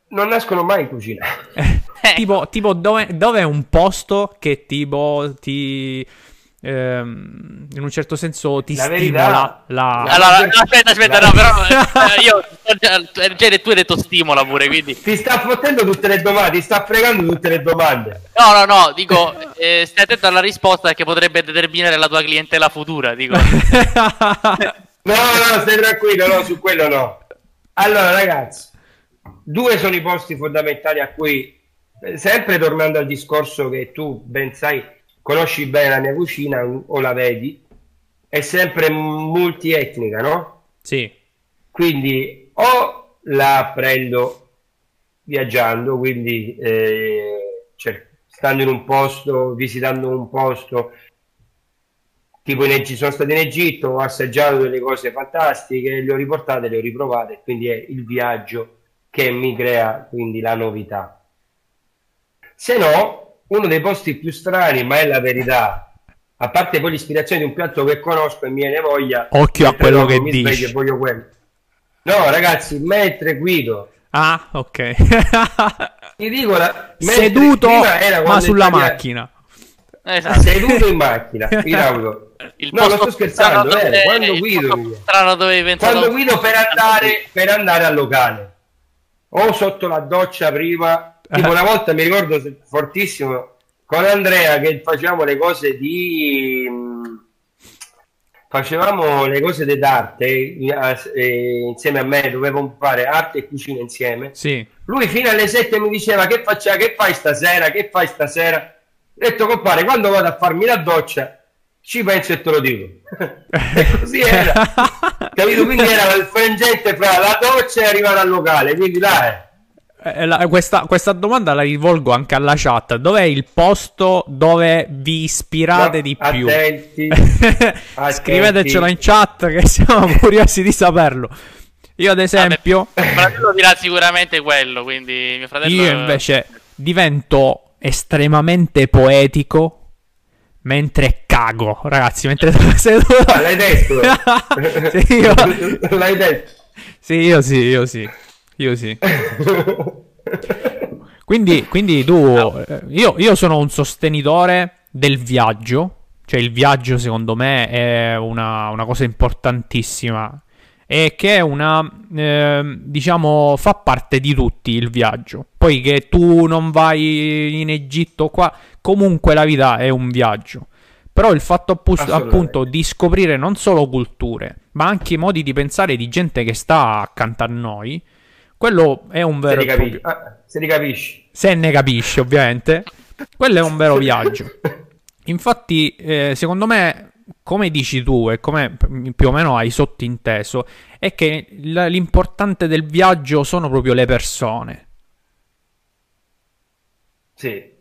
Non nascono mai in cucina. tipo, tipo dove, dove, è un posto che tipo ti ehm, in un certo senso ti la stimola la... Allora, aspetta, aspetta, no, però eh, io cioè, tu hai detto stimola pure, quindi ti sta fottendo tutte le domande, ti sta fregando tutte le domande. No, no, no, dico eh, stai attento alla risposta che potrebbe determinare la tua clientela futura, dico. no, no, stai tranquillo, no, su quello no. Allora, ragazzi, due sono i posti fondamentali a cui sempre tornando al discorso che tu ben sai conosci bene la mia cucina o la vedi, è sempre multietnica, no? Sì. Quindi o la prendo viaggiando, quindi eh, cioè, stando in un posto, visitando un posto, tipo in, sono stato in Egitto, ho assaggiato delle cose fantastiche, le ho riportate, le ho riprovate, quindi è il viaggio che mi crea quindi la novità. Se no, uno dei posti più strani, ma è la verità. A parte poi l'ispirazione di un piatto che conosco e mi viene voglia. Occhio a quello che dici. Voglio quello. No, ragazzi, mentre guido. Ah, ok. Ti dico la... seduto ma sulla macchina. Esatto. Seduto in macchina, in auto. Il no, non sto scherzando, eh, quando guido. Quando guido per andare, per andare al locale. O sotto la doccia prima Tipo una volta mi ricordo fortissimo con Andrea che facevamo le cose di facevamo le cose d'arte eh, insieme a me dovevamo fare arte e cucina insieme. Sì. lui fino alle 7 mi diceva che faccia che fai stasera? Che fai stasera? Ho detto compare quando vado a farmi la doccia ci penso e te lo dico. E così era. Capito? Quindi era il frangente fra la doccia e arrivare al locale quindi là Eh, la- questa, questa domanda la rivolgo anche alla chat. Dov'è il posto dove vi ispirate No, di più? attenti, Scrivetecelo in chat che siamo curiosi di saperlo. Io ad esempio, Mio fratello dirà sicuramente quello, quindi mio fratello... io invece divento estremamente poetico mentre cago, ragazzi, mentre seduto. L'hai detto? sì, io... L'hai detto? sì, io sì, io sì. Io sì. Quindi, quindi tu, eh, io, io sono un sostenitore del viaggio, cioè il viaggio secondo me è una, una cosa importantissima e che è una, ehm, diciamo, fa parte di tutti il viaggio. Poi che tu non vai in Egitto qua, comunque la vita è un viaggio. Però il fatto appu- appunto di scoprire non solo culture, ma anche modi di pensare di gente che sta accanto a noi, quello è un Se vero li e capisci. Ah, se li capisci. Se ne capisce, ovviamente. Quello è un vero viaggio. Infatti, eh, secondo me, come dici tu e come più o meno hai sottinteso, è che l'importante del viaggio sono proprio le persone. Sì.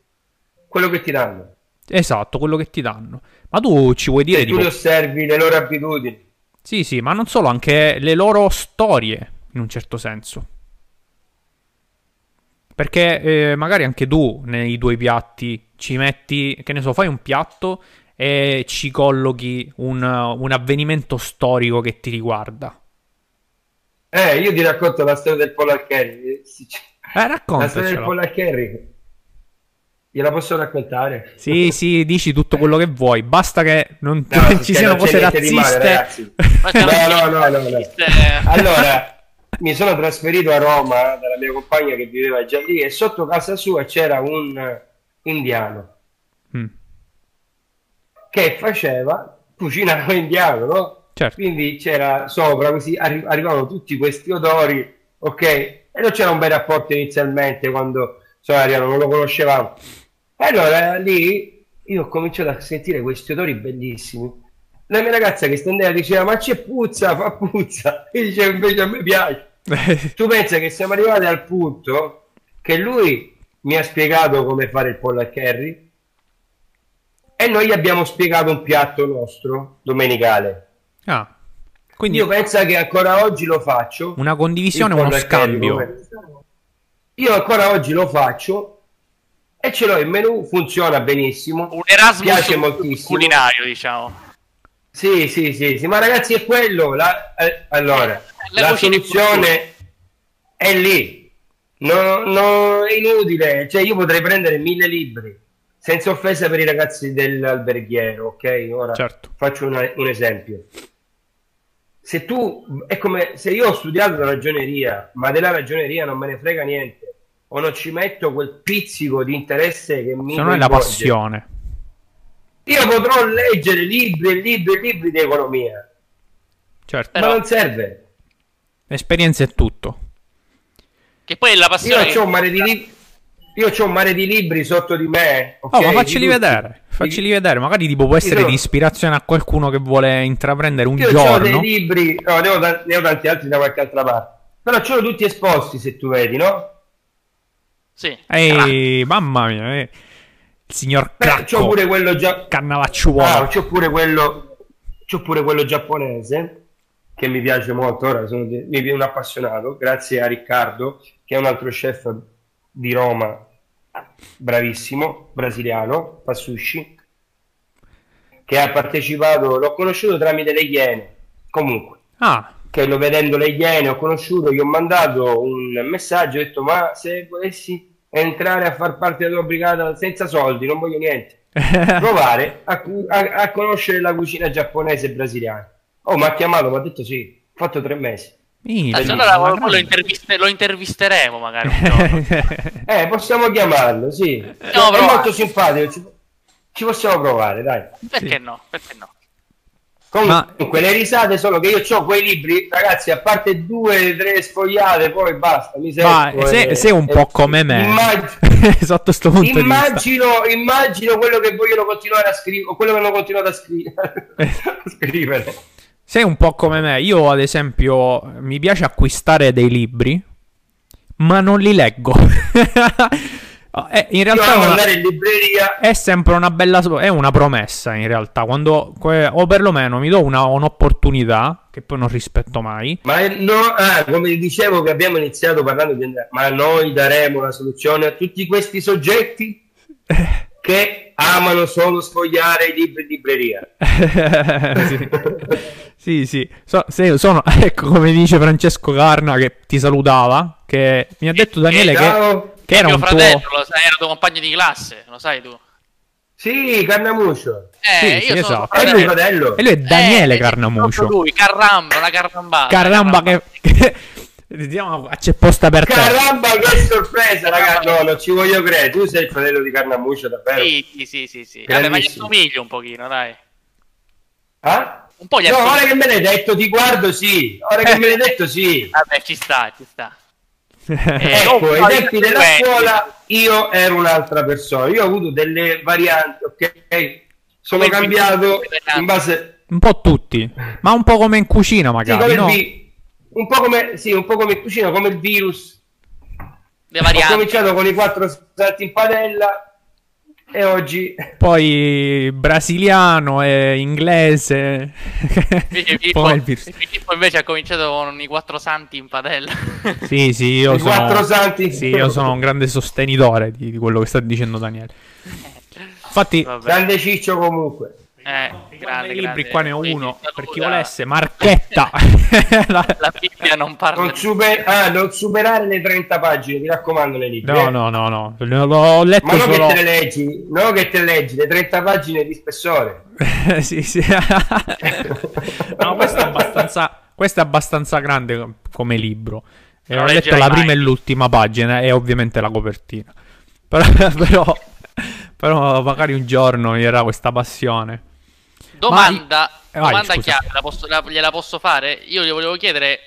Quello che ti danno. Esatto, quello che ti danno. Ma tu ci vuoi dire Se tu tipo... li osservi le loro abitudini. Sì, sì, ma non solo, anche le loro storie, in un certo senso. Perché eh, magari anche tu nei tuoi piatti ci metti, che ne so, fai un piatto e ci collochi un, un avvenimento storico che ti riguarda. Eh, io ti racconto la storia del Polar Kerry. Sì, c- Eh, La storia del. Polar Kerry. Gliela posso raccontare? Sì, sì, dici tutto quello che vuoi, basta che non No, ci siano cose male, razziste. ragazzi. Ma siamo No, no, no, no. Allora, mi sono trasferito a Roma dalla mia compagna che viveva già lì e sotto casa sua c'era un eh, indiano Mm, che faceva cucinava indiano, no? certo. Quindi c'era sopra, così arri- arrivavano tutti questi odori, ok? E non c'era un bel rapporto inizialmente quando sono arrivato, non lo conoscevamo. E allora lì io ho cominciato a sentire questi odori bellissimi. La mia ragazza che stendeva diceva ma c'è puzza, fa puzza. E diceva invece a me piace. Tu pensa che siamo arrivati al punto che lui mi ha spiegato come fare il pollo al curry e noi gli abbiamo spiegato un piatto nostro domenicale. Ah, quindi Io penso che ancora oggi lo faccio. una condivisione, il uno curry, scambio. come- Io ancora oggi lo faccio e ce l'ho in menù, funziona benissimo. Un Erasmus Piace moltissimo. culinario, diciamo. Sì, sì, sì, sì, ma ragazzi è quello. la- eh, allora, Le la cucine soluzione è lì. No, no, è inutile. Cioè, io potrei prendere mille libri, senza offesa per i ragazzi dell'alberghiero, ok? Ora Certo. faccio una- un esempio. Se tu, è come se io ho studiato la ragioneria, ma della ragioneria non me ne frega niente, o non ci metto quel pizzico di interesse che mi Se non è la passione. Io potrò leggere libri e libri e libri di economia, Certo. Però- ma non serve. Esperienza è tutto. Che poi è la Io passione. ho un mare di libri. Io c'ho un mare di libri sotto di me. Oh, ok? ma facceli vedere. Facceli vedere. Magari tipo può essere sono- di ispirazione a qualcuno che vuole intraprendere un Io ho giorno. dei libri, no, ne ho, ne ho tanti altri da qualche altra parte. Però ce l'ho tutti esposti, se tu vedi, no? Sì. Ehi, mamma mia. eh. Il signor Beh, c'ho Cracco. pure quello già. Cannavacciuolo. Ah, c'ho pure quello. C'ho pure quello giapponese che mi piace molto. Ora sono di- mi un appassionato, grazie a Riccardo, che è un altro chef di Roma, bravissimo, brasiliano, fa sushi, che ha partecipato, l'ho conosciuto tramite le Iene. Comunque, Ah, che lo vedendo le Iene ho conosciuto, gli ho mandato un messaggio, ho detto ma se volessi entrare a far parte della tua brigata senza soldi, non voglio niente provare a, a- a conoscere la cucina giapponese e brasiliana. Oh, mi ha chiamato, mi ha detto sì, ho fatto tre mesi. Ma allora grande. lo, interviste- lo intervisteremo magari un giorno. Eh, possiamo chiamarlo, sì. No, è molto simpatico, ci, ci possiamo provare, dai. Perché no? Perché no? Comunque, le risate sono che io ho quei libri, ragazzi, a parte due, tre sfogliate, poi basta, mi Ma secco se- e- sei un e- po' come me. immag- Sotto sto punto immagino, immagino quello che vogliono continuare a scrivere, quello che hanno continuato a, scri- a scrivere. Sei un po' come me. Io, ad esempio, mi piace acquistare dei libri. ma non li leggo. Eh, in realtà una- andare in libreria è sempre una bella è una promessa in realtà quando o perlomeno mi do una, un'opportunità che poi non rispetto mai Ma no, ah, come dicevo che abbiamo iniziato parlando di ma noi daremo la soluzione a tutti questi soggetti che amano solo sfogliare i libri in libreria. sì. sì, sì. So- se- sono, ecco come dice Francesco Carna che ti salutava, che mi ha detto Daniele che, Ciao. Che era mio un fratello, tuo... lo sai, era tuo compagno di classe, lo sai tu. Sì, Carnamuccio. Eh, Sì, io sì, sono esatto. È E lui- fratello. E lui è Daniele Eh, Carnamucio. proprio Lui, caramba, una carambata. Caramba che... che... Diciamo, c'è posta per te. Caramba, che sorpresa, ragazzi. No, non ci voglio credere. Tu sei il fratello di Carnamuccio, davvero? Sì, sì, sì, sì, sì. Vabbè, ma gli assomiglio un pochino, dai. Ah? Un po' gli No, ora che me l'hai detto, ti guardo, sì. Ora che me l'hai detto, sì. Vabbè, ci sta, ci sta. Eh, Ecco, ai tempi della scuola io ero un'altra persona. Io ho avuto delle varianti, ok? Sono Come cambiato in base... Un po' tutti, ma un po' come in cucina Sì, magari, come il no? vi- un po' come, sì, un po' come in cucina, come il virus. Le Ho varianti. cominciato con i quattro salti in padella e oggi... Poi brasiliano e inglese. Invece Poi Filippo, invece ha cominciato con i quattro santi in padella. Sì, sì, io I sono... quattro santi. Sì, io sono un grande sostenitore di, di quello che sta dicendo Daniele. Infatti, Vabbè. Grande ciccio comunque. Eh, grande grande, libri qua ne ho uno, per chi volesse, Marchetta. La- La Bibbia non parla Non, super- ah, non superare le 30 pagine, mi raccomando nei libri. No, eh. no, no, no, l'ho letto Ma non solo... che te le leggi, non che te le leggi, le 30 pagine di spessore. sì, sì. no, questo è abbastanza, questo è abbastanza grande come libro. E Non ho letto la mai. prima e l'ultima pagina e ovviamente la copertina. Però, però, però magari un giorno mi era questa passione. Domanda, Eh, vai, domanda chiave, la posso- la- gliela posso fare? Io gli volevo chiedere,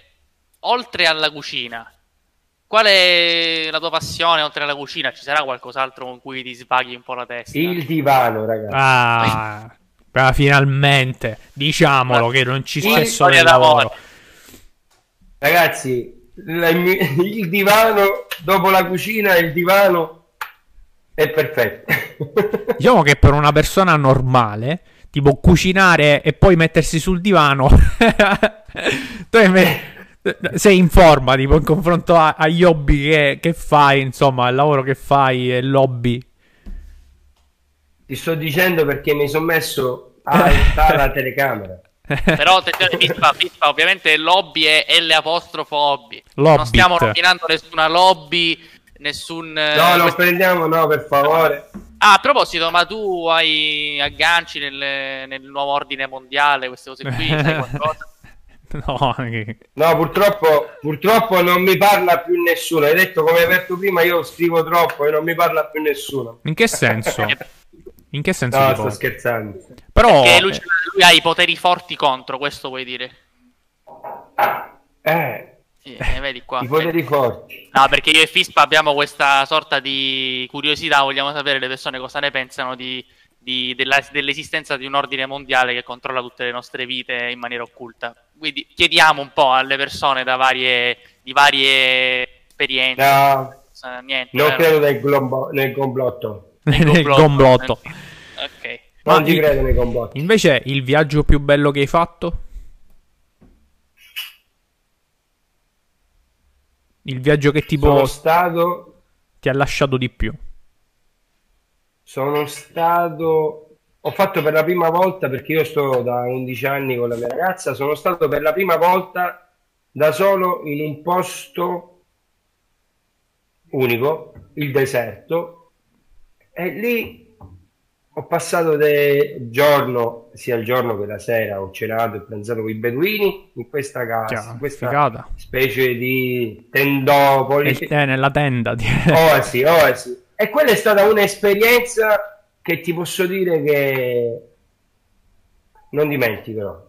oltre alla cucina, qual è la tua passione oltre alla cucina? Ci sarà qualcos'altro con cui ti svaghi un po' la testa? Il divano, ragazzi. Ah, ah, finalmente, diciamolo che non ci c'è solo il lavoro. Ragazzi, la- il divano, dopo la cucina, il divano è perfetto. Diciamo che per una persona normale, tipo cucinare e poi mettersi sul divano, tu sei in forma, tipo in confronto a- agli hobby che, che fai, insomma, al lavoro che fai e l'hobby. Ti sto dicendo perché mi sono messo alta la telecamera. Però attenzione, Vispa, Vispa, ovviamente lobby è L apostrofo hobby. Lobbit. Non stiamo rovinando nessuna lobby, nessun... eh, No, non questo- prendiamo, no, per favore. Ah, a proposito, ma tu hai agganci nel, nel nuovo ordine mondiale, queste cose qui, sai qualcosa? No, No, purtroppo, purtroppo non mi parla più nessuno. Hai detto come hai detto prima, io scrivo troppo e non mi parla più nessuno. in che senso? In che senso? No, sto scherzando. Però Che lui, lui ha i poteri forti contro, questo vuoi dire? Eh, eh, vedi qua. i poteri forti. No, perché io e Fispa abbiamo questa sorta di curiosità, vogliamo sapere le persone cosa ne pensano di, di- della- dell'esistenza di un ordine mondiale che controlla tutte le nostre vite in maniera occulta. Quindi chiediamo un po' alle persone da varie, di varie esperienze. No, Eh, Niente. non vero? credo nel, glombo- nel complotto. nel gomblotto. Ok. Non ci credo nei complotti. Invece il viaggio più bello che hai fatto? Il viaggio che tipo Sono stato, ti ha lasciato di più. sono stato, ho fatto per la prima volta, perché io sto da 11 anni con la mia ragazza, sono stato per la prima volta da solo in un posto unico, il deserto, e lì ho passato del giorno, sia il giorno che la sera, ho cenato e pranzato con i beduini in questa casa, Chiaro, in questa figata. specie di tendopoli. Eh, nella tenda. di- Oasi, oasi. E quella è stata un'esperienza che ti posso dire che non dimenticherò.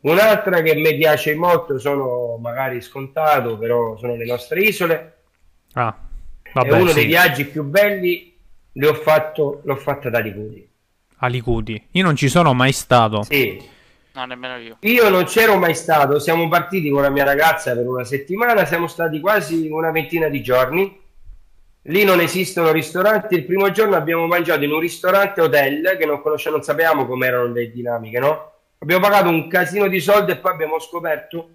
Un'altra che mi piace molto, sono magari scontato, però sono le nostre isole. Ah, vabbè, uno sì. dei viaggi più belli li ho fatto, l'ho fatta da Liguria. A Licuti. Io non ci sono mai stato. Sì, No, nemmeno io. Io non c'ero mai stato, siamo partiti con la mia ragazza per una settimana, siamo stati quasi una ventina di giorni. Lì non esistono ristoranti. Il primo giorno abbiamo mangiato in un ristorante hotel che non conosciamo, non sapevamo com'erano le dinamiche, no? Abbiamo pagato un casino di soldi e poi abbiamo scoperto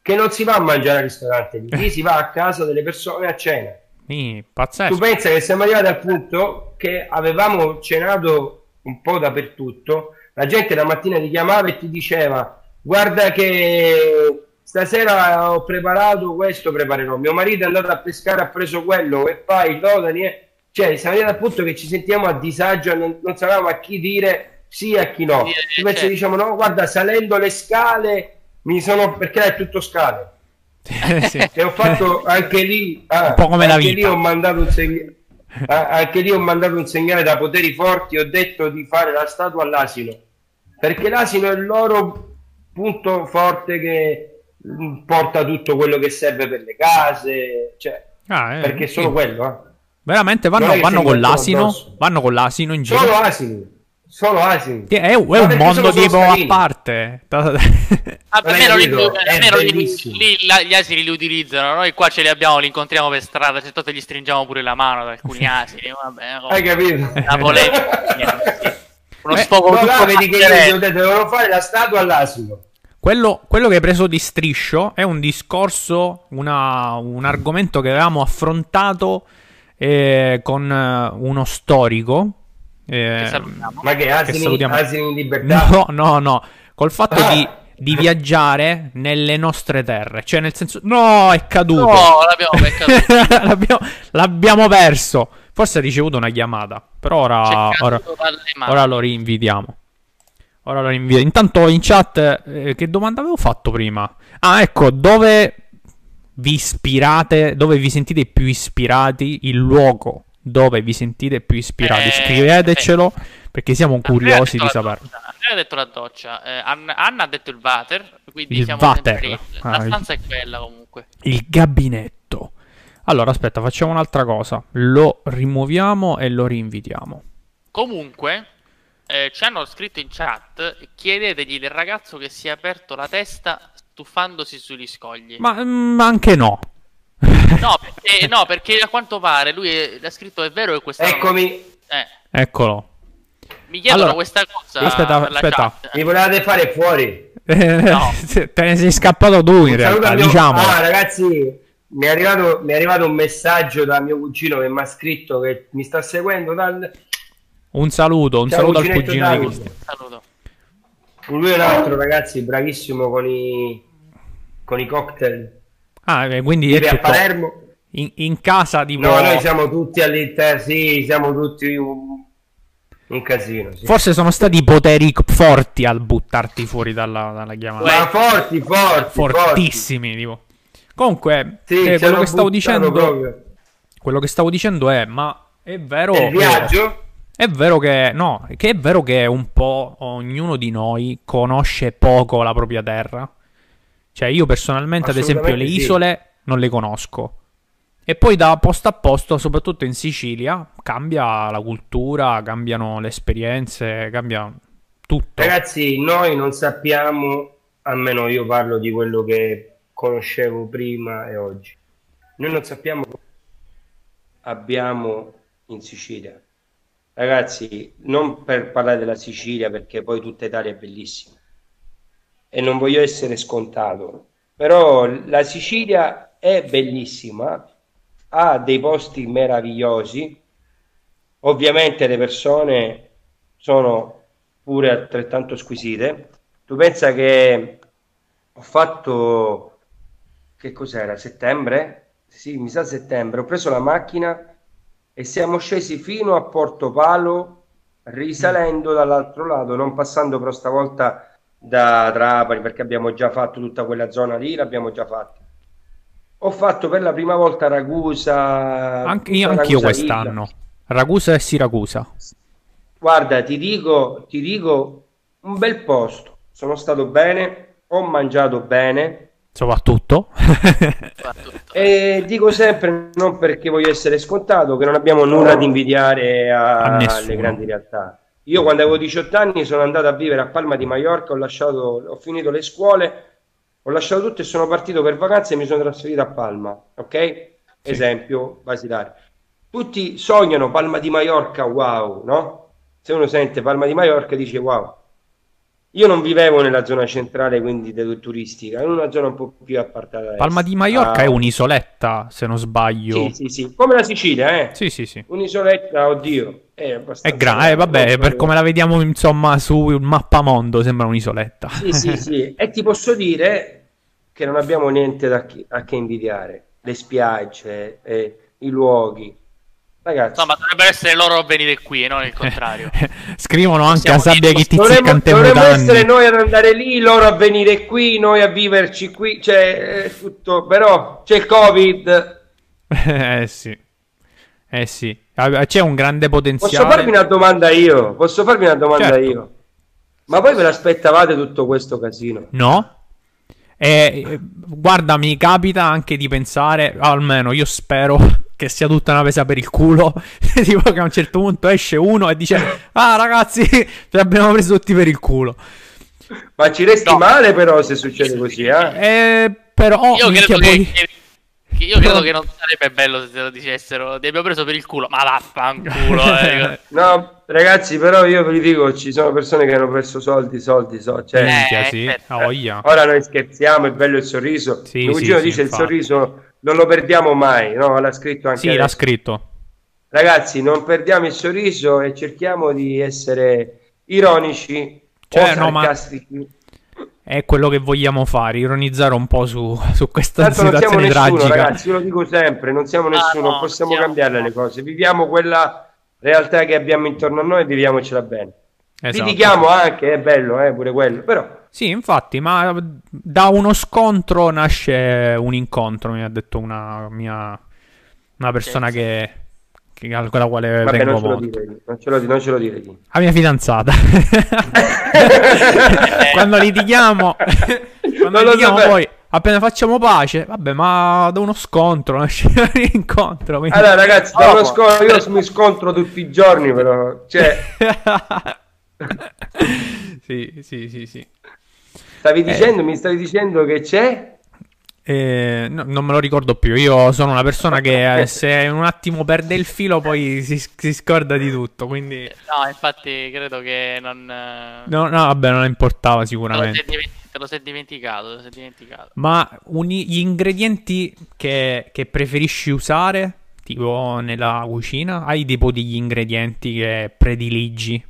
che non si va a mangiare al ristorante, lì si va a casa delle persone a cena. Sì, pazzesco. Tu pensa che siamo arrivati al punto che avevamo cenato un po' dappertutto, la gente la mattina ti chiamava e ti diceva guarda che stasera ho preparato questo, preparerò. Mio marito è andato a pescare, ha preso quello e fai, no, Daniele. Cioè, siamo arrivati al punto che ci sentiamo a disagio, non, non sapevamo a chi dire sì e a chi no. Sì, Invece certo. diciamo no, guarda, salendo le scale mi sono perché è tutto scale. Sì. E ho fatto anche lì, ah, Un po' come la anche vita. lì ho mandato un segnale. Anche lì ho mandato un segnale da poteri forti. Ho detto di fare la statua all'asino perché l'asino è il loro punto forte che mm, porta tutto quello che serve per le case. Cioè, Ah, eh, perché è solo sì. quello, eh. Veramente vanno, vanno con l'asino? Vanno con l'asino in giro? Solo asini, solo asini. Sì, È, è un mondo tipo a parte. Ah, almeno lì, almeno lì- lì la- gli asini li utilizzano. Noi qua ce li abbiamo, li incontriamo per strada. C'è tanto gli stringiamo pure la mano ad alcuni asini. Vabbè, Hai capito? una polemica. Uno Eh, sfogo No, là tutto vedi che io devono fare la statua all'asino. Quello, quello che hai preso di striscio è un discorso, una- un argomento che avevamo affrontato eh, con eh, uno storico. Eh, Che salutiamo. Ma che asini, salutiamo. asini in libertà? no, no, no, col fatto Ah. di, di viaggiare nelle nostre terre. Cioè, nel senso, no, è caduto. No, l'abbiamo beccato. l'abbiamo, l'abbiamo perso. Forse ha ricevuto una chiamata. Però ora, ora, ora lo rinvitiamo. Ora lo rinvio. Intanto in chat, eh, che domanda avevo fatto prima? Ah, ecco, dove vi ispirate, dove vi sentite più ispirati, il luogo dove vi sentite più ispirati. Eh, Scrivetecelo perché siamo curiosi di saperlo. Andrea ha detto la doccia. eh, Anna, Anna ha detto il water. Quindi Il siamo water. Ah, La il- stanza è quella comunque. Il gabinetto. Allora, aspetta, facciamo un'altra cosa. Lo rimuoviamo e lo rinvitiamo. Comunque, eh, ci hanno scritto in chat. Chiedetegli del ragazzo che si è aperto la testa stuffandosi sugli scogli. Ma mm, anche no. No, perché, no, perché a quanto pare lui è- ha scritto è vero che questa Eccomi, Eh, Eccolo. mi chiedono Allora, questa cosa aspetta, aspetta. chat. mi volevate fare fuori. No. Te ne sei scappato tu in Un realtà, mio- diciamo. Ah, ragazzi, mi è, arrivato, mi è arrivato un messaggio da mio cugino che mi ha scritto che mi sta seguendo dal... Un saluto, un Ciao, saluto al cugino di. Cristian. Saluto. Lui è un altro, ragazzi, bravissimo con i, con i cocktail. Ah, eh, quindi è Vive a Palermo. in, in casa di No, noi siamo tutti all'interno, sì, siamo tutti un, un casino. sì. Forse sono stati i poteri forti al buttarti fuori dalla, dalla chiamata. Ma forti, forti, forti. Fortissimi, tipo. Comunque, Sì, eh, quello che stavo dicendo proprio. quello che stavo dicendo è ma è vero Il viaggio? È vero che no, che è vero che un po' ognuno di noi conosce poco la propria terra. Cioè, io personalmente, ad esempio, le sì. isole non le conosco. E poi da posto a posto, soprattutto in Sicilia, cambia la cultura, cambiano le esperienze, cambia tutto. Ragazzi, noi non sappiamo, almeno io parlo di quello che conoscevo prima e oggi. Noi non sappiamo cosa abbiamo in Sicilia. Ragazzi, non per parlare della Sicilia, perché poi tutta Italia è bellissima e non voglio essere scontato, però la Sicilia è bellissima, ha dei posti meravigliosi. Ovviamente le persone sono pure altrettanto squisite. Tu pensa che ho fatto che cos'era? Settembre? Sì, mi sa settembre. Ho preso la macchina e siamo scesi fino a Porto Palo, risalendo dall'altro lato, non passando però stavolta da Trapani, perché abbiamo già fatto tutta quella zona lì, l'abbiamo già fatta. Ho fatto per la prima volta Ragusa. Anche, tutta anch'io quest'anno. Ragusa e Siracusa. Guarda, ti dico, ti dico un bel posto. Sono stato bene, ho mangiato bene Soprattutto. E dico sempre, non perché voglio essere scontato, che non abbiamo nulla da invidiare a- A alle grandi realtà. Io quando avevo 18 anni sono andato a vivere a Palma di Mallorca, ho, lasciato, ho finito le scuole, ho lasciato tutto e sono partito per vacanze e mi sono trasferito a Palma, ok? Sì. Esempio basilare. Tutti sognano Palma di Mallorca, wow, no? Se uno sente Palma di Mallorca dice wow. Io non vivevo nella zona centrale, quindi turistica, in una zona un po' più appartata. Palma di Mallorca ah. è un'isoletta, se non sbaglio. Sì, sì, sì, come la Sicilia, eh? Sì, sì, sì. Un'isoletta, oddio, è abbastanza... È grande, eh, vabbè, per come la vediamo, insomma, su un mappamondo sembra un'isoletta. Sì, sì, sì. e ti posso dire che non abbiamo niente da chi- a che invidiare. Le spiagge, eh, i luoghi, Ragazzi. No, ma dovrebbero essere loro a venire qui e non il contrario. Scrivono anche a sabbia che ti dovremmo, dovremmo essere noi ad andare lì, loro a venire qui, noi a viverci qui. Cioè, tutto. Però c'è il Covid. eh sì. Eh sì. C'è un grande potenziale. Posso farvi una domanda io? Posso farvi una domanda certo. io? Ma voi ve l'aspettavate tutto questo casino? No. E guarda, mi capita anche di pensare, almeno io spero che sia tutta una pesa per il culo. tipo che a un certo punto esce uno e dice: Ah, ragazzi, vi abbiamo preso tutti per il culo. Ma ci resti no. male, però, se succede così, eh? eh però io credo poi... che, io credo che non sarebbe bello se te lo dicessero. Ti abbiamo preso per il culo, ma vaffanculo. Eh. no, ragazzi, però io vi dico: ci sono persone che hanno perso soldi, soldi, soldi. Cioè, eh, sì. oh, yeah. Ora noi scherziamo, è bello il sorriso. Sì, Mio cugino sì, dice sì, il sorriso non lo perdiamo mai, no? L'ha scritto anche Sì, adesso. l'ha scritto. Ragazzi, non perdiamo il sorriso e cerchiamo di essere ironici cioè, no, ma è quello che vogliamo fare, ironizzare un po' su, su questa Tanto situazione non siamo nessuno, ragazzi, io lo dico sempre, non siamo ah, nessuno, no, possiamo siamo... cambiarle le cose. Viviamo quella realtà che abbiamo intorno a noi e viviamocela bene. Esatto. Litichiamo anche, è bello, eh, pure quello, però sì, infatti, ma da uno scontro nasce un incontro, mi ha detto una mia una persona che, che con la quale Vabbè, vengo non ce. Dire, non, ce lo, non ce lo dire chi. La mia fidanzata. quando litighiamo, quando litighiamo poi appena facciamo pace, vabbè, ma da uno scontro nasce un incontro. Quindi... Allora, ragazzi, da uno scontro, io mi scontro tutti i giorni, però, cioè... sì, sì, sì, sì. Stavi eh. dicendo, eh, mi stavi dicendo che c'è? Eh, no, non me lo ricordo più. Io sono una persona che eh, se un attimo perde il filo poi si, si, scorda di tutto. Quindi... No, infatti credo che non... Eh, no, no vabbè, non importava sicuramente. Te lo sei dimenticato, te lo sei dimenticato. Ma uni- gli ingredienti che, che preferisci usare, tipo nella cucina, hai tipo degli ingredienti che prediligi?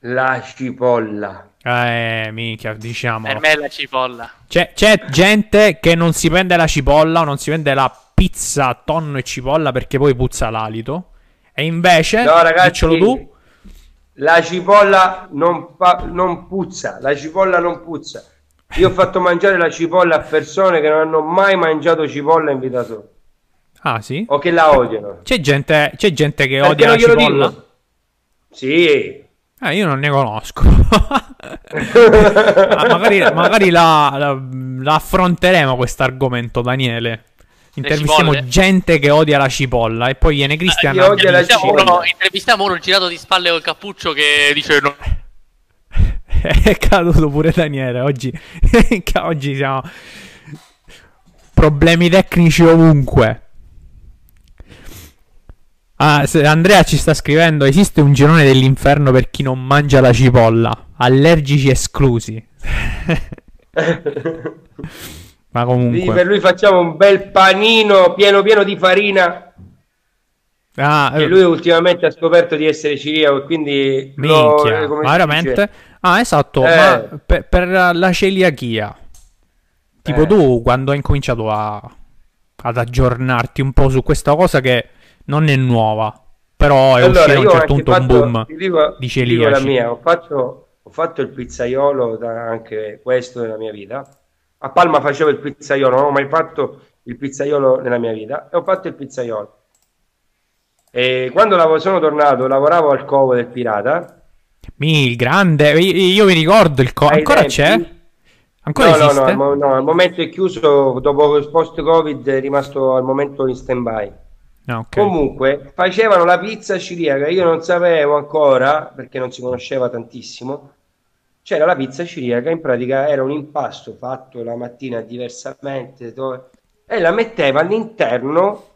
La cipolla. Eh, minchia, diciamo. Per me è la cipolla. C'è, c'è gente che non si prende la cipolla o non si prende la pizza tonno e cipolla perché poi puzza l'alito. E invece, no, ragazzi, tu. La cipolla non, fa, non puzza, la cipolla non puzza. Io ho fatto mangiare la cipolla a persone che non hanno mai mangiato cipolla in vita sua. Ah, sì? O che la odiano. C'è gente, c'è gente che perché odia la cipolla? Dico? Sì, eh, io non ne conosco. ah, magari, magari la, la, la affronteremo questo argomento, Daniele. Intervistiamo gente che odia la cipolla e poi viene Cristian. Eh, odia la cipolla. intervistiamo uno girato di spalle col cappuccio che dice no. È caduto pure Daniele. Oggi, oggi siamo. Problemi tecnici ovunque. Ah, Andrea ci sta scrivendo: esiste un girone dell'inferno per chi non mangia la cipolla. Allergici esclusi. Ma comunque. Sì, per lui facciamo un bel panino pieno pieno di farina. Ah, e eh. lui ultimamente ha scoperto di essere ciliaco e quindi minchia, lo, ma veramente? Ah, esatto, eh. ma per, per, la celiachia. Tipo eh. tu quando hai incominciato a, ad aggiornarti un po' su questa cosa che non è nuova, però è allora, uscito a un certo punto fatto, un boom dico, di celiaci. la mia, ho fatto, ho fatto il pizzaiolo da anche questo nella mia vita. A Palma facevo il pizzaiolo, non ho mai fatto il pizzaiolo nella mia vita e ho fatto il pizzaiolo. E quando sono tornato lavoravo al covo del pirata. Mi, il grande, io mi ricordo il covo, ancora tempi, c'è? Ancora no, esiste? No, no, no, al momento è chiuso, dopo il post-covid è rimasto al momento in stand-by. Ah, okay. Comunque, facevano la pizza ciliaca, io non sapevo ancora, perché non si conosceva tantissimo, c'era la pizza ciliaca, in pratica era un impasto fatto la mattina diversamente, dove... e la metteva all'interno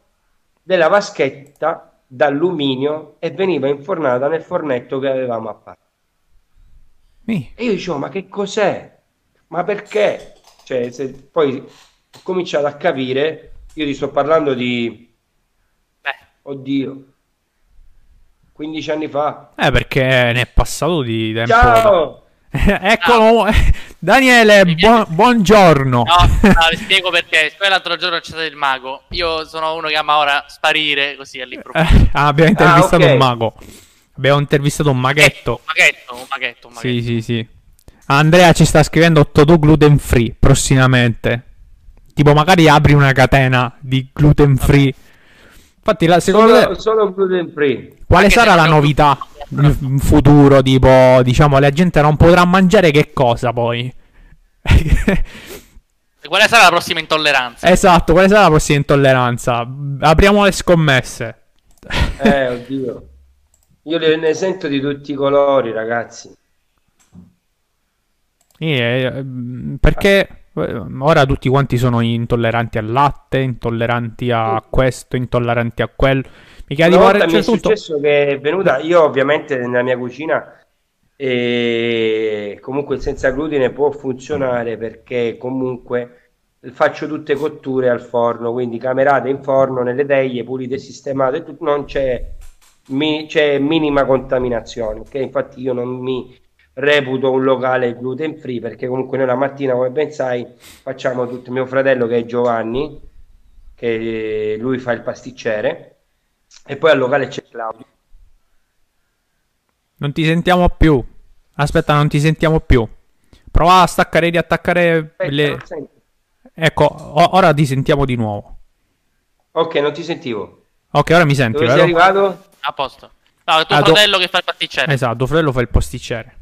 della vaschetta d'alluminio e veniva infornata nel fornetto che avevamo a parte. E io dicevo, ma che cos'è? Ma perché? Cioè, se poi ho cominciato a capire, io ti sto parlando di Oddio. 15 anni fa. Eh, perché ne è passato di tempo. Ciao! Eccolo, Daniele, buon, buongiorno. No, no, vi spiego perché. Poi l'altro giorno c'è stato il mago. Io sono uno che ama ora sparire così all'improvviso. Eh, ah, abbiamo intervistato ah, okay. un mago. Abbiamo intervistato un maghetto. Un maghetto, un maghetto, un maghetto. Sì, sì, sì. Andrea ci sta scrivendo Totò gluten free prossimamente. Tipo, magari apri una catena di gluten free. Infatti, la, secondo solo, te, solo gluten free. Quale Anche sarà la novità in futuro? Tipo, diciamo, la gente non potrà mangiare che cosa poi? quale sarà la prossima intolleranza? Esatto, quale sarà la prossima intolleranza? Apriamo le scommesse. Eh, oddio. Io ne sento di tutti i colori, ragazzi. Yeah, perché Ora tutti quanti sono intolleranti al latte, intolleranti a questo, intolleranti a quello. Mica Una volta mi è tutto... successo che è venuta, io ovviamente nella mia cucina e comunque senza glutine può funzionare perché comunque faccio tutte cotture al forno, quindi camerate in forno nelle teglie pulite e sistemate, non c'è, mi, c'è minima contaminazione, ok? Infatti io non mi reputo un locale gluten free perché comunque noi la mattina come ben sai facciamo tutto. Mio fratello che è Giovanni che lui fa il pasticcere e poi al locale c'è Claudio. Non ti sentiamo più. Aspetta non ti sentiamo più. Prova a staccare di attaccare aspetta, le ecco o- ora ti sentiamo di nuovo. Ok non ti sentivo. Ok ora mi senti dove vero? sei arrivato? a posto. No, tuo ah, fratello tu... che fa il pasticcere. Esatto tuo fratello fa il pasticcere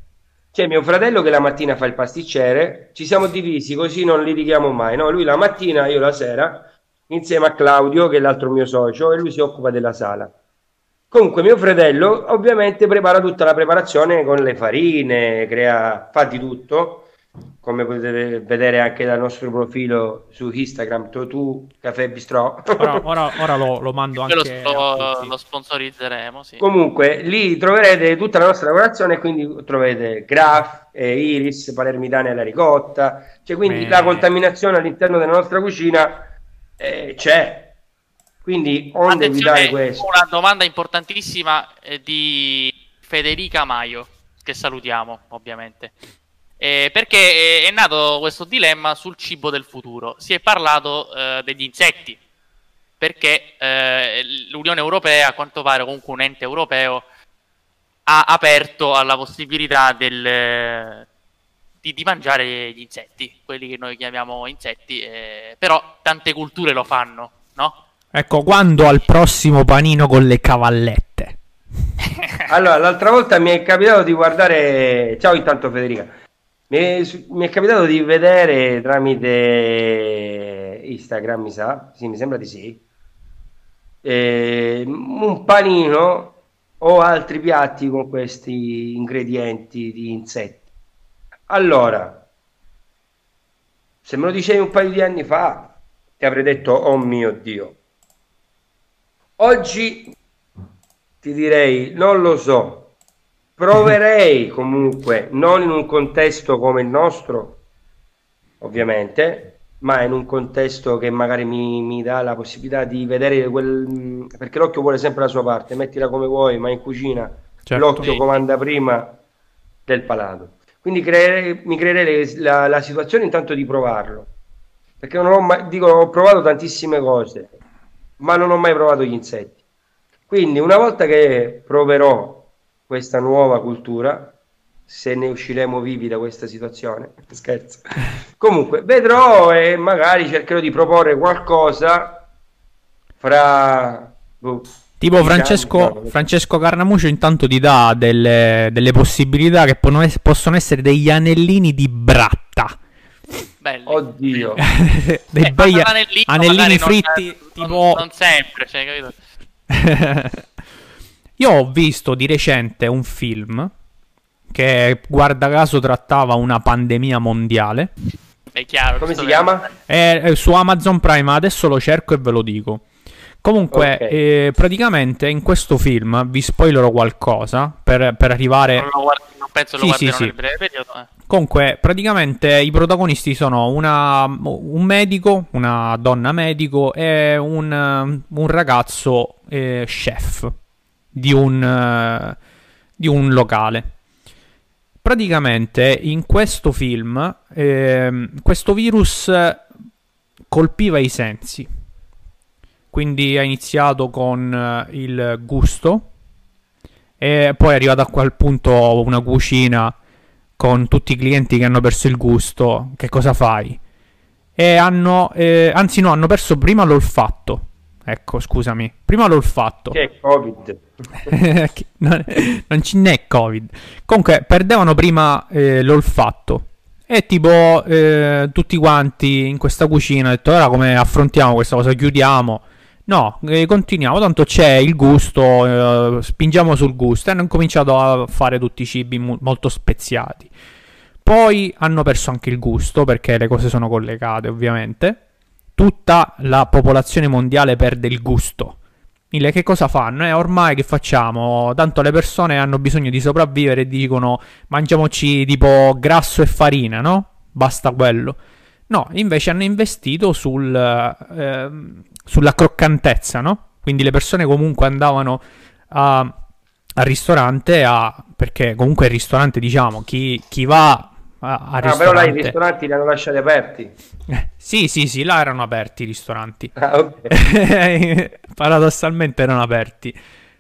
c'è mio fratello che la mattina fa il pasticcere, ci siamo divisi così non litighiamo mai, no? Lui la mattina, io la sera, insieme a Claudio, che è l'altro mio socio, e lui si occupa della sala. Comunque mio fratello ovviamente prepara tutta la preparazione con le farine, crea, fa di tutto come potete vedere anche dal nostro profilo su Instagram, Totu Caffè Bistro. Ora, ora, ora lo, lo, mando anche. Lo, lo sponsorizzeremo. Sì. Comunque, lì troverete tutta la nostra lavorazione. Quindi troverete Graf, eh, Iris, Palermitane alla ricotta. Cioè, quindi Beh. la contaminazione all'interno della nostra cucina eh, c'è. Quindi, onde evitare questo? Una domanda importantissima eh, di Federica Maio, che salutiamo ovviamente. Eh, perché è nato questo dilemma sul cibo del futuro. Si è parlato eh, degli insetti, perché eh, l'Unione Europea, a quanto pare comunque un ente europeo, ha aperto alla possibilità del, di, di, mangiare gli insetti, quelli che noi chiamiamo insetti, eh, però tante culture lo fanno, no? Ecco, quando al prossimo panino con le cavallette? allora, l'altra volta mi è capitato di guardare... Ciao intanto Federica. Mi è, mi è, capitato di vedere tramite Instagram, mi sa, sì, mi sembra di sì, eh, un panino o altri piatti con questi ingredienti di insetti. Allora, se me lo dicevi un paio di anni fa, ti avrei detto, oh mio Dio. Oggi ti direi, non lo so, Proverei comunque, non in un contesto come il nostro, ovviamente, ma in un contesto che magari mi, mi dà la possibilità di vedere quel... perché l'occhio vuole sempre la sua parte, mettila come vuoi, ma in cucina certo. l'occhio comanda prima del palato. Quindi creerei, mi creerei la, la, situazione intanto di provarlo, perché non ho mai, dico, ho provato tantissime cose, ma non ho mai provato gli insetti. Quindi una volta che proverò questa nuova cultura, se ne usciremo vivi da questa situazione. Scherzo. Comunque, vedrò e magari cercherò di proporre qualcosa fra... Boh, tipo Francesco, Francesco Carnamuccio intanto ti dà delle, delle possibilità che possono essere degli anellini di bratta. Belli. Oddio. dei eh, bei anellini, anellini fritti non, tipo... Non sempre, cioè, capito? Io ho visto di recente un film che guarda caso trattava una pandemia mondiale. È chiaro. Come si chiama? È, è su Amazon Prime, adesso lo cerco e ve lo dico. Comunque, Ok. eh, praticamente in questo film vi spoilerò qualcosa per, per arrivare. Non, lo guardi- non penso lo Sì, guarderò sì, sì. nel breve periodo. eh. Comunque, praticamente i protagonisti sono una- un medico, una donna medico e un, un ragazzo eh, chef di un, eh, di un locale. Praticamente in questo film ehm, questo virus colpiva i sensi. Quindi ha iniziato con eh, il gusto e poi è arrivato a quel punto una cucina con tutti i clienti che hanno perso il gusto, che cosa fai? E hanno, eh, anzi no, hanno perso prima l'olfatto. Ecco, scusami, prima l'olfatto. Che è Covid. Non, non ce n'è Covid. Comunque, perdevano prima eh, l'olfatto. E tipo, eh, tutti quanti in questa cucina hanno detto, ora come affrontiamo questa cosa? Chiudiamo? No, eh, continuiamo, tanto c'è il gusto, eh, spingiamo sul gusto. E hanno cominciato a fare tutti i cibi mu- molto speziati. Poi hanno perso anche il gusto, perché le cose sono collegate, ovviamente. Tutta la popolazione mondiale perde il gusto. Il che cosa fanno? Eh, ormai che facciamo? Tanto le persone hanno bisogno di sopravvivere e dicono mangiamoci tipo grasso e farina, no? Basta quello. No, invece hanno investito sul, ehm, sulla croccantezza, no? Quindi le persone comunque andavano a, al ristorante a, perché comunque il ristorante, diciamo, chi, chi va a- Ah, però là i ristoranti li hanno lasciati aperti. Eh, sì, sì, sì, là erano aperti i ristoranti. Ah, ok. Paradossalmente erano aperti.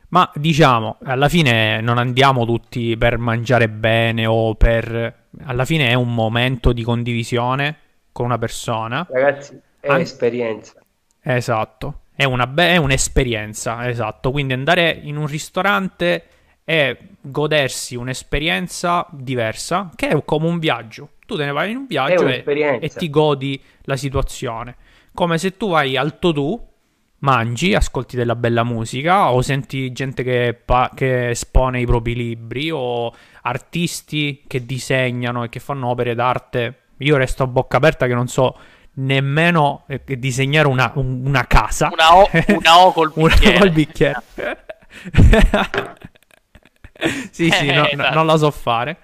Ma diciamo, alla fine non andiamo tutti per mangiare bene o per... Alla fine è un momento di condivisione con una persona. Ragazzi, è An- esperienza. Esatto. È, una be- è un'esperienza, esatto. Quindi andare in un ristorante e godersi un'esperienza diversa, che è come un viaggio. Tu te ne vai in un È viaggio e, e ti godi la situazione. Come se tu vai al Totù, mangi, ascolti della bella musica o senti gente che, pa- che espone i propri libri o artisti che disegnano e che fanno opere d'arte. Io resto a bocca aperta che non so nemmeno eh, disegnare una, un- una casa. Una O, una o col Una bicchiere. col bicchiere. sì, sì, no- no- Esatto. non la so fare.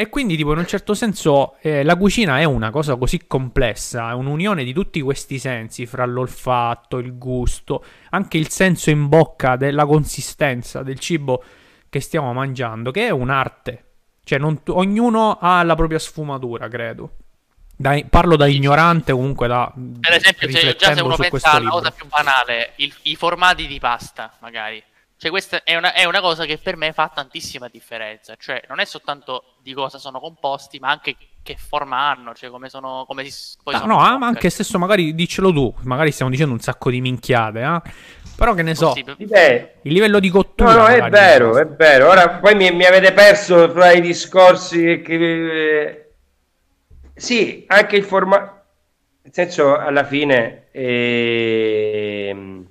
E quindi, tipo, in un certo senso, eh, la cucina è una cosa così complessa, è un'unione di tutti questi sensi, fra l'olfatto, il gusto, anche il senso in bocca della consistenza del cibo che stiamo mangiando, che è un'arte. Cioè, non tu- ognuno ha la propria sfumatura, credo. Da- parlo da ignorante, comunque da... Per esempio, se, già se uno pensa alla cosa più banale, il- i formati di pasta, magari. Cioè, questa è una, è una cosa che per me fa tantissima differenza. Cioè, non è soltanto di cosa sono composti, ma anche che forma hanno, cioè come sono. Come si, poi Ah, sono no, ah, ma anche stesso magari diccelo tu, magari stiamo dicendo un sacco di minchiate, eh? Però che ne so, Dipende. il livello di cottura No, no, è magari. vero, è vero. Ora poi mi, mi avete perso fra i discorsi che... Sì, anche il formato... Nel senso, alla fine... ehm,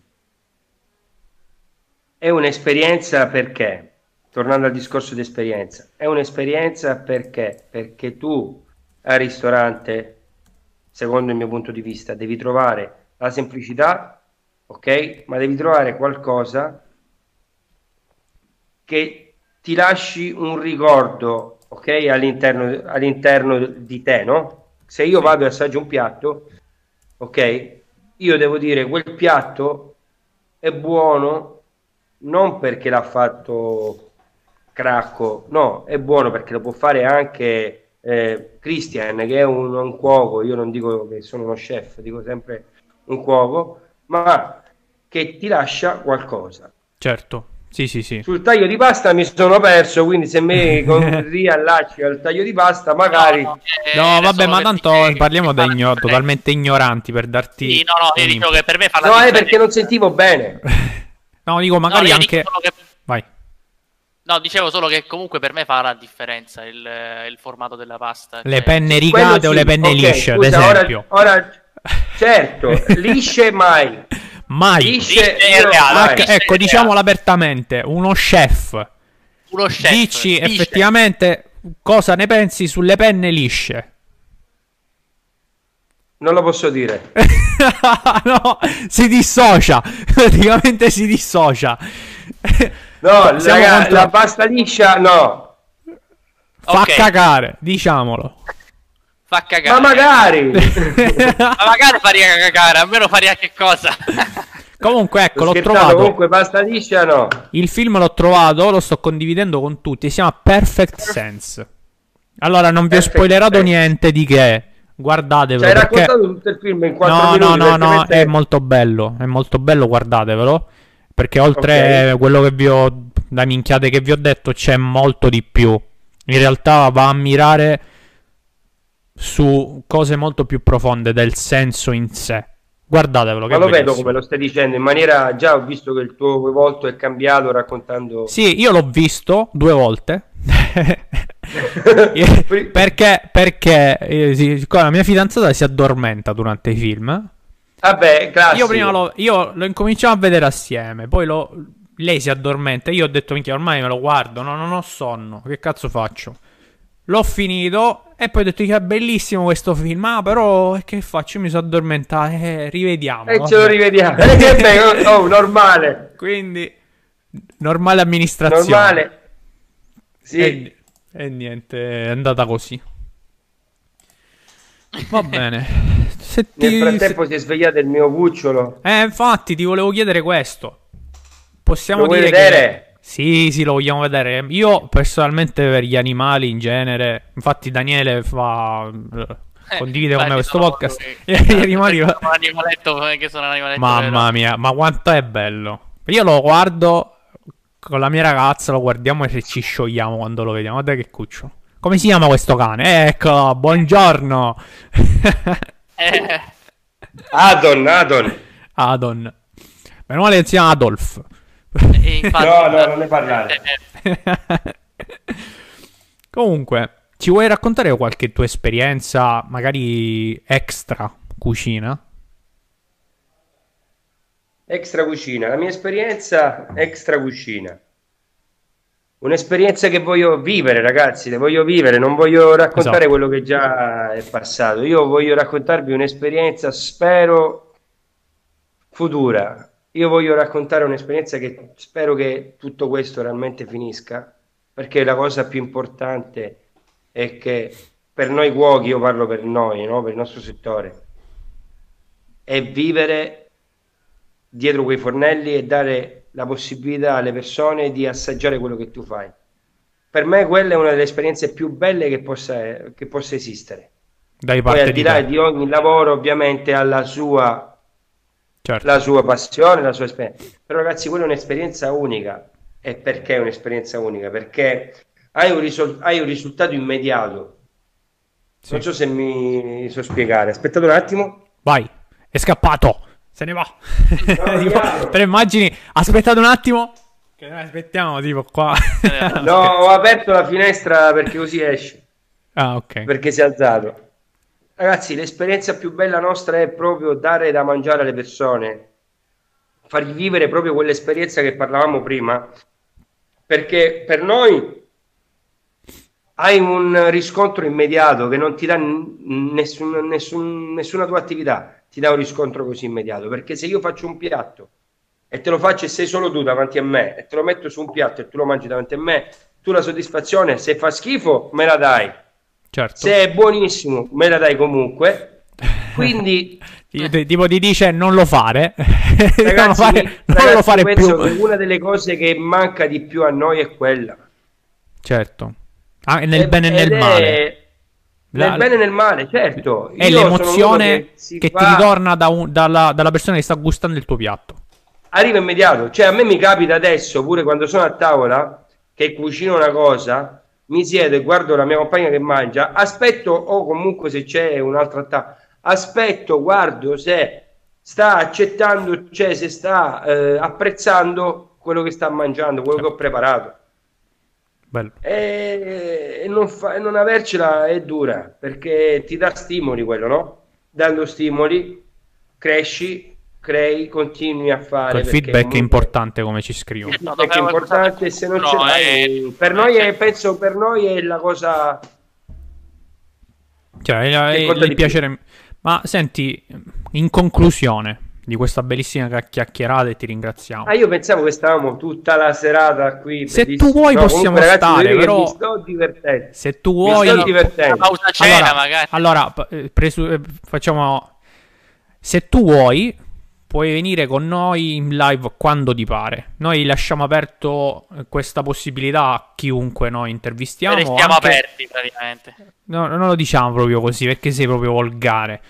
È un'esperienza perché? Tornando al discorso di esperienza. È un'esperienza perché? Perché tu al ristorante, secondo il mio punto di vista, devi trovare la semplicità, ok? Ma devi trovare qualcosa che ti lasci un ricordo, ok? All'interno, all'interno di te, no? Se io vado e assaggio un piatto, ok? Io devo dire quel piatto è buono non perché l'ha fatto Cracco, no, è buono perché lo può fare anche eh, Christian, che è un, un cuoco. Io non dico che sono uno chef, dico sempre un cuoco, ma che ti lascia qualcosa. Certo, sì, sì, sì. Sul taglio di pasta mi sono perso, quindi se mi con- riallacci al taglio di pasta, magari No, no, eh, No, vabbè, ma tanto parliamo da igno- totalmente ignoranti per darti... Sì, no, no, io un dicevo che per me fa la no, è differenza. perché non sentivo bene. No, dico No, magari io anche... che- Vai. No, dicevo solo che comunque per me fa la differenza il, il formato della pasta. Le cioè- penne rigate o sì, le penne ok, lisce, ad scusa, ora- esempio. Ora, certo, lisce mai. Mai. Dice, Dice io- reale, vai. Ecco, ecco, reale. diciamolo apertamente, uno chef. Uno chef. Dici dice- effettivamente cosa ne pensi sulle penne lisce. Non lo posso dire. no, si dissocia. Praticamente si dissocia. No, Siamo raga, contro- la pasta liscia no. Fa Ok. cagare, diciamolo. Fa cagare. Ma magari. Ma magari faria cagare, almeno faria che cosa? Comunque, ecco, l'ho Scherzando, trovato. Comunque pasta liscia no. Il film l'ho trovato, lo sto condividendo con tutti. Si chiama Perfect Sense. Allora, non vi ho Perfect spoilerato Sense. niente di che. Guardatevelo. Cioè, hai perché... raccontato tutto il film in 4 No, minuti. no, no, no, è molto bello. È molto bello, guardatevelo. Perché oltre Ok. quello che vi ho. Da minchiate che vi ho detto, c'è molto di più. In realtà va a mirare su cose molto più profonde del senso in sé. Guardatevelo. Che Ma lo vedo come lo stai dicendo in maniera già ho visto che il tuo volto è cambiato raccontando Sì, io l'ho visto due volte. perché perché eh, sì, la mia fidanzata si addormenta durante i film. Vabbè, classico. Io prima lo, io lo incominciamo a vedere assieme. Poi lo, lei si addormenta. Io ho detto, minchia, ormai me lo guardo. No, non ho sonno. Che cazzo faccio? L'ho finito. E poi ho detto che è bellissimo questo film. Ah, però eh, che faccio? Io mi sono addormentato. Eh, rivediamo. E ce lo rivediamo. Eh, che bello, oh, normale. Quindi, normale amministrazione. Normale. Sì. E, e niente, è andata così. Va bene. Se ti- Nel frattempo si è svegliato il mio cucciolo. Eh, infatti, ti volevo chiedere questo. Possiamo dire vedere? Sì, sì, lo vogliamo vedere. Io personalmente per gli animali in genere, infatti Daniele fa condivide con me questo podcast. che- Gli animali Sono un animaletto che sono un animaletto Mamma vero. mia, ma quanto è bello. Io lo guardo con la mia ragazza, lo guardiamo e ci sciogliamo quando lo vediamo. Guarda che cuccio. Come si chiama questo cane? Ecco, buongiorno. Eh, Adon, Adon. Adon. Meno male che si chiama Adolf. E infatti, No, no, non ne parlare. eh, Comunque, ci vuoi raccontare qualche tua esperienza, magari extra cucina? Extra cucina. La mia esperienza extra cucina. Un'esperienza che voglio vivere, ragazzi, le voglio vivere, non voglio raccontare Esatto. quello che già è passato. Io voglio raccontarvi un'esperienza, spero, futura. Io voglio raccontare un'esperienza che spero che tutto questo realmente finisca, perché la cosa più importante è che per noi cuochi, io parlo per noi, no? Per il nostro settore, è vivere dietro quei fornelli e dare la possibilità alle persone di assaggiare quello che tu fai. Per me quella è una delle esperienze più belle che possa, che possa esistere. Dai Poi al di di là te. di ogni lavoro ovviamente ha la sua, Certo. la sua passione, la sua esperienza. Però ragazzi quella è un'esperienza unica. E perché è un'esperienza unica? Perché hai un, risol- hai un risultato immediato. Sì. Non so se mi so spiegare. Aspettate un attimo. Vai, è scappato. Se ne va. No, Tipo, lo immagini? Aspettate un attimo. Che noi aspettiamo, tipo qua. No, ho aperto la finestra perché così esce. Ah, ok. perché si è alzato. Ragazzi, l'esperienza più bella nostra è proprio dare da mangiare alle persone, fargli vivere proprio quell'esperienza che parlavamo prima, perché per noi hai un riscontro immediato che non ti dà nessun- nessun- nessuna tua attività, ti dà un riscontro così immediato, perché se io faccio un piatto e te lo faccio e sei solo tu davanti a me e te lo metto su un piatto e tu lo mangi davanti a me, tu la soddisfazione, se fa schifo, me la dai. Certo. Se è buonissimo, me la dai comunque. Quindi, Ti- ti- Tipo ti dice non lo fare. non lo ragazzi, fare, non ragazzi, lo fare penso più. che una delle cose che manca di più a noi è quella. Certo. Ah, nel Ed- bene e nel è- male. Nel La- bene e nel male, certo. È Io l'emozione che che ti fa- ritorna da un- dalla, dalla persona che sta gustando il tuo piatto. arriva immediato. Cioè, a me mi capita adesso, pure quando sono a tavola, che cucino una cosa, mi siedo e guardo la mia compagna che mangia, aspetto, o comunque se c'è un'altra tavola, aspetto, guardo se sta accettando, cioè se sta eh, apprezzando quello che sta mangiando, quello che ho preparato. Bello. E, e non, fa- e non avercela è dura perché ti dà stimoli quello, no? Dando stimoli cresci, crei, continui a fare. Il feedback comunque... è importante come ci scrivono. Il feedback è importante se non no, ce l'hai. È... Per noi è, penso per noi è la cosa... Cioè, è, è il piacere... Più. Ma senti, in conclusione di questa bellissima chiacchierata e ti ringraziamo. Ah, io pensavo che stavamo tutta la serata qui. Se bellissimo. tu vuoi no, possiamo comunque, ragazzi, stare, però... Mi sto divertendo. Se tu vuoi... Mi sto divertendo. Pausa cena, allora, magari. Allora, eh, presu... Eh, facciamo... Se tu vuoi, puoi venire con noi in live quando ti pare. Noi lasciamo aperto eh, questa possibilità a chiunque noi intervistiamo. Restiamo anche... aperti praticamente. No, non lo diciamo proprio così perché sei proprio volgare.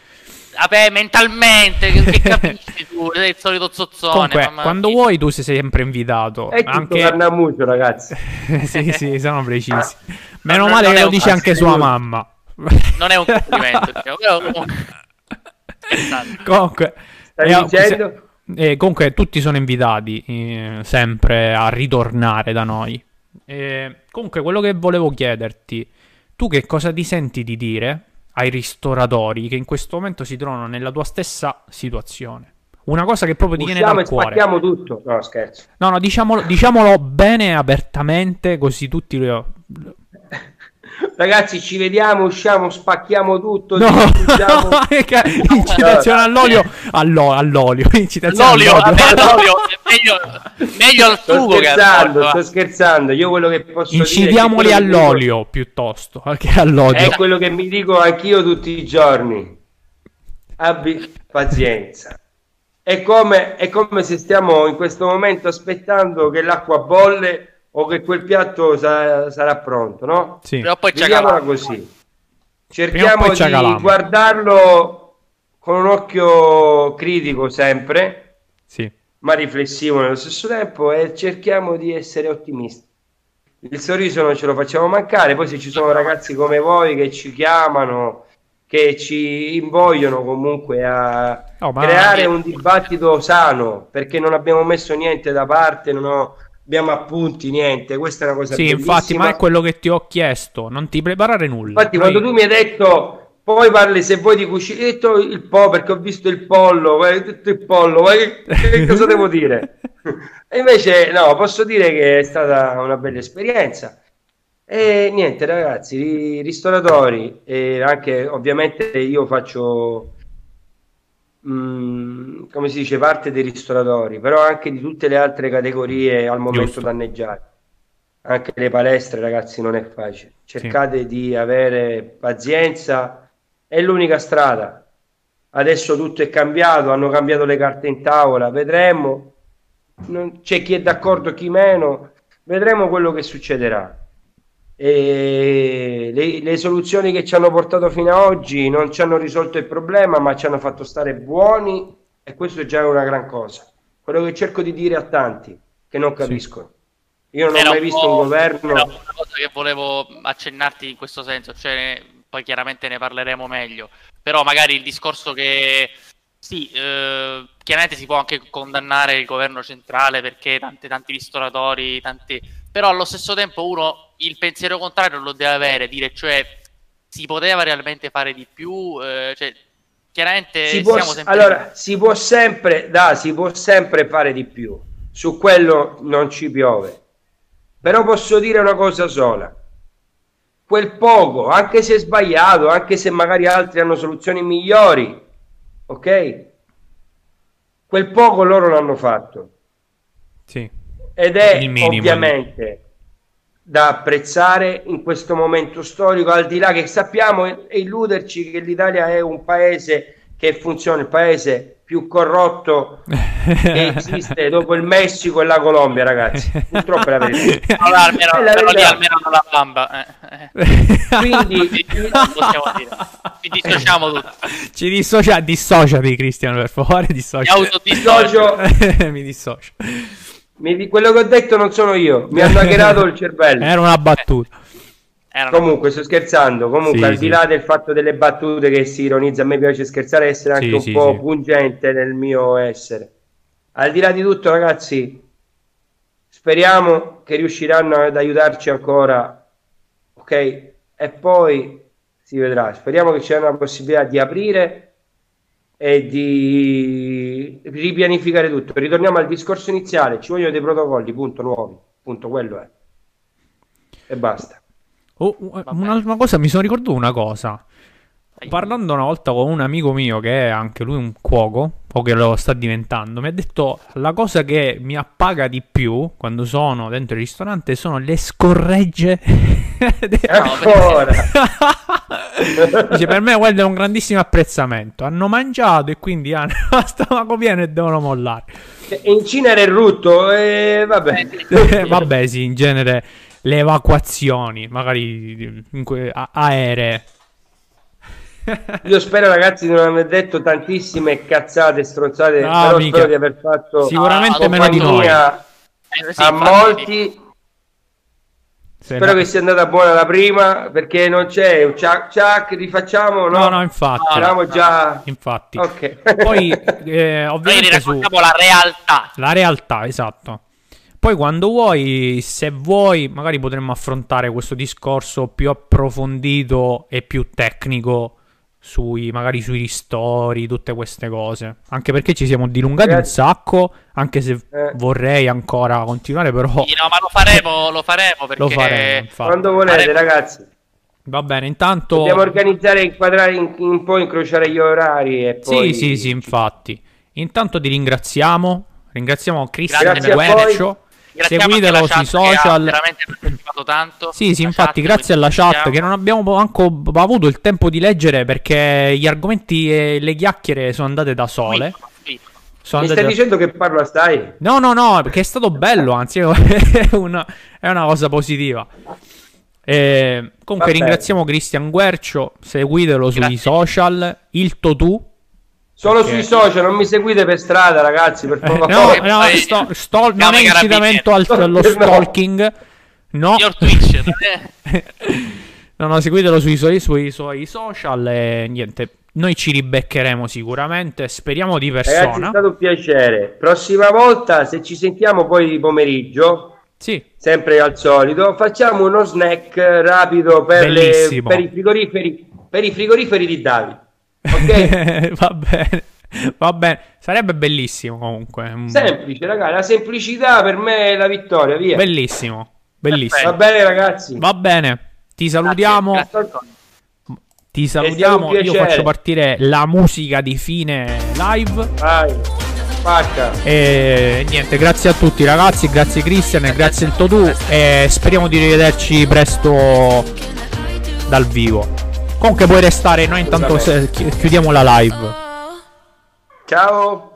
Vabbè, mentalmente, che, capisci tu? Sei il solito zozzone. Comunque, quando mia. vuoi tu sei sempre invitato. È anche Carnamuccio, ragazzi. sì, sì, sono precisi. Meno non, male che lo dice anche sua mamma. Non è un complimento, però... comunque... Stai eh, dicendo? Eh, comunque tutti sono invitati eh, sempre a ritornare da noi. Eh, comunque quello che volevo chiederti, tu che cosa ti senti di dire ai ristoratori che in questo momento si trovano nella tua stessa situazione. Una cosa che proprio ti viene dal cuore. Spacchiamo tutto. No, scherzo. No, no, diciamolo, diciamolo bene apertamente, così tutti lo, Ragazzi, ci vediamo, usciamo, spacchiamo tutto. No, incitazione all'olio, allo, all'olio, incitazione all'olio, all'olio. meglio, meglio al sugo sto scherzando, sto scherzando. Io quello che posso Incidiamoli all'olio dico... piuttosto che all'olio. È quello che mi dico anch'io tutti i giorni. Abbi pazienza. È come, è come se stiamo in questo momento aspettando che l'acqua bolle o che quel piatto sa- sarà pronto, no? Sì. Però poi Vediamola così. Cerchiamo di guardarlo con un occhio critico sempre, sì. ma riflessivo nello stesso tempo e cerchiamo di essere ottimisti. Il sorriso non ce lo facciamo mancare, poi se ci sono ragazzi come voi che ci chiamano, che ci invogliono comunque a oh, creare un dibattito sano, perché non abbiamo messo niente da parte, non ho abbiamo appunti, niente. Questa è una cosa Sì, bellissima. infatti, ma è quello che ti ho chiesto. Non ti preparare nulla. Infatti, Noi... quando tu mi hai detto, poi parli se vuoi di cucina, hai detto il po' perché ho visto il pollo, hai detto il pollo, ma che, che cosa devo dire? E invece, no, posso dire che è stata una bella esperienza. E niente, ragazzi, ristoratori, e anche ovviamente io faccio Come si dice, parte dei ristoratori, però anche di tutte le altre categorie al momento Giusto. danneggiate. Anche le palestre, ragazzi, non è facile. Cercate sì. di avere pazienza, è l'unica strada. Adesso tutto è cambiato, hanno cambiato le carte in tavola, vedremo. Non, c'è chi è d'accordo, chi meno, vedremo quello che succederà e le, le, soluzioni che ci hanno portato fino ad oggi non ci hanno risolto il problema, ma ci hanno fatto stare buoni e questo è già una gran cosa. Quello che cerco di dire a tanti che non capiscono. Io non era ho mai un visto un governo. Era una cosa che volevo accennarti in questo senso, cioè poi chiaramente ne parleremo meglio. Però magari il discorso che sì, eh, chiaramente si può anche condannare il governo centrale perché tanti, tanti ristoratori, tanti però allo stesso tempo uno il pensiero contrario lo deve avere, dire cioè si poteva realmente fare di più, eh, cioè, chiaramente si può, sempre... allora si può sempre da, si può sempre fare di più. Su quello non ci piove. Però posso dire una cosa sola. Quel poco anche se sbagliato anche se magari altri hanno soluzioni migliori ok? Quel poco loro l'hanno fatto. Sì ed è ovviamente da apprezzare in questo momento storico, al di là che sappiamo e illuderci che l'Italia è un paese che funziona, il paese più corrotto che esiste dopo il Messico e la Colombia, ragazzi. Purtroppo è la verità. Allora, almeno, è la verità. almeno non la bamba. Eh. Quindi ci dissociamo tutti. Ci dissocia, dissociati Cristiano per favore, dissocia. Mi autodissocio. Mi dissocio. Mi, quello che ho detto non sono io, mi hanno hackerato il cervello. Era una battuta. Era Comunque, sto scherzando. Comunque, sì, al di là del fatto delle battute che si ironizza, a me piace scherzare e essere anche sì, un po' pungente nel mio essere. Al di là di tutto, ragazzi, speriamo che riusciranno ad aiutarci ancora. Ok? E poi si vedrà. Speriamo che ci sia una possibilità di aprire e di ripianificare tutto. Ritorniamo al discorso iniziale, ci vogliono dei protocolli, punto, nuovi, punto, quello è. E basta. Oh, un'altra cosa, mi sono ricordato una cosa. Parlando una volta con un amico mio che è anche lui un cuoco, o che lo sta diventando, mi ha detto la cosa che mi appaga di più quando sono dentro il ristorante sono le scorregge. Ancora! Dice, per me quello è un grandissimo apprezzamento. Hanno mangiato e quindi hanno lo stomaco pieno e devono mollare. In Cina era il rutto, e vabbè. vabbè, sì, in genere le evacuazioni, magari que- aeree io spero, ragazzi, di non aver detto tantissime cazzate stronzate. No, però mica. spero di aver fatto sicuramente meno di noi. A, eh, sì, molti. Spero che sia andata buona la prima perché non c'è un ciac ciac, rifacciamo. No, no, no infatti. Eravamo no, già. Infatti. Okay. Poi, eh, ovviamente, su... la realtà. La realtà, esatto. Poi quando vuoi, se vuoi, magari potremmo affrontare questo discorso più approfondito e più tecnico sui, magari sui ristori, tutte queste cose. Anche perché ci siamo dilungati un sacco, anche se eh. vorrei ancora continuare, però... Sì, no, ma lo faremo, lo faremo perché... Lo faremo, Quando volete, faremo. ragazzi. Va bene, intanto... Dobbiamo organizzare, inquadrare, in, un po' incrociare gli orari e poi... Sì, sì, sì, infatti. Intanto ti ringraziamo. Ringraziamo Cristian Guercio seguitelo sui social. veramente partecipato tanto. Sì, sì, infatti, chat, grazie alla chat siamo. che non abbiamo manco avuto il tempo di leggere perché gli argomenti e le chiacchiere sono andate da sole. Sì, Sono Mi stai da... dicendo che parlo stai? No, no, no, perché è stato bello, anzi è una, è una cosa positiva. E, comunque Vabbè. ringraziamo Cristian Guercio, seguitelo grazie. sui social, il Totù Solo okay. sui social, non mi seguite per strada, ragazzi, per favore. no, no, sto, sto, non è incitamento al, allo stalking. No. no, no, seguitelo sui, sui, sui suoi social e niente. Noi ci ribeccheremo sicuramente. Speriamo di persona. Ragazzi, è stato un piacere. Prossima volta, se ci sentiamo poi di pomeriggio, sì. sempre al solito, facciamo uno snack rapido per, le, per i frigoriferi per i frigoriferi di Davide. Ok? Va bene. Va bene, sarebbe bellissimo comunque. Semplice, ragazzi. La semplicità per me è la vittoria. Via. Bellissimo, bellissimo. Va bene, ragazzi. Va bene, ti salutiamo. Grazie, Ti salutiamo. Io faccio partire la musica di fine live. Vai. E niente, grazie a tutti, ragazzi. Grazie, Cristian. E grazie il Totù. E speriamo di rivederci presto dal vivo. Comunque puoi restare, noi intanto chiudiamo la live. Ciao.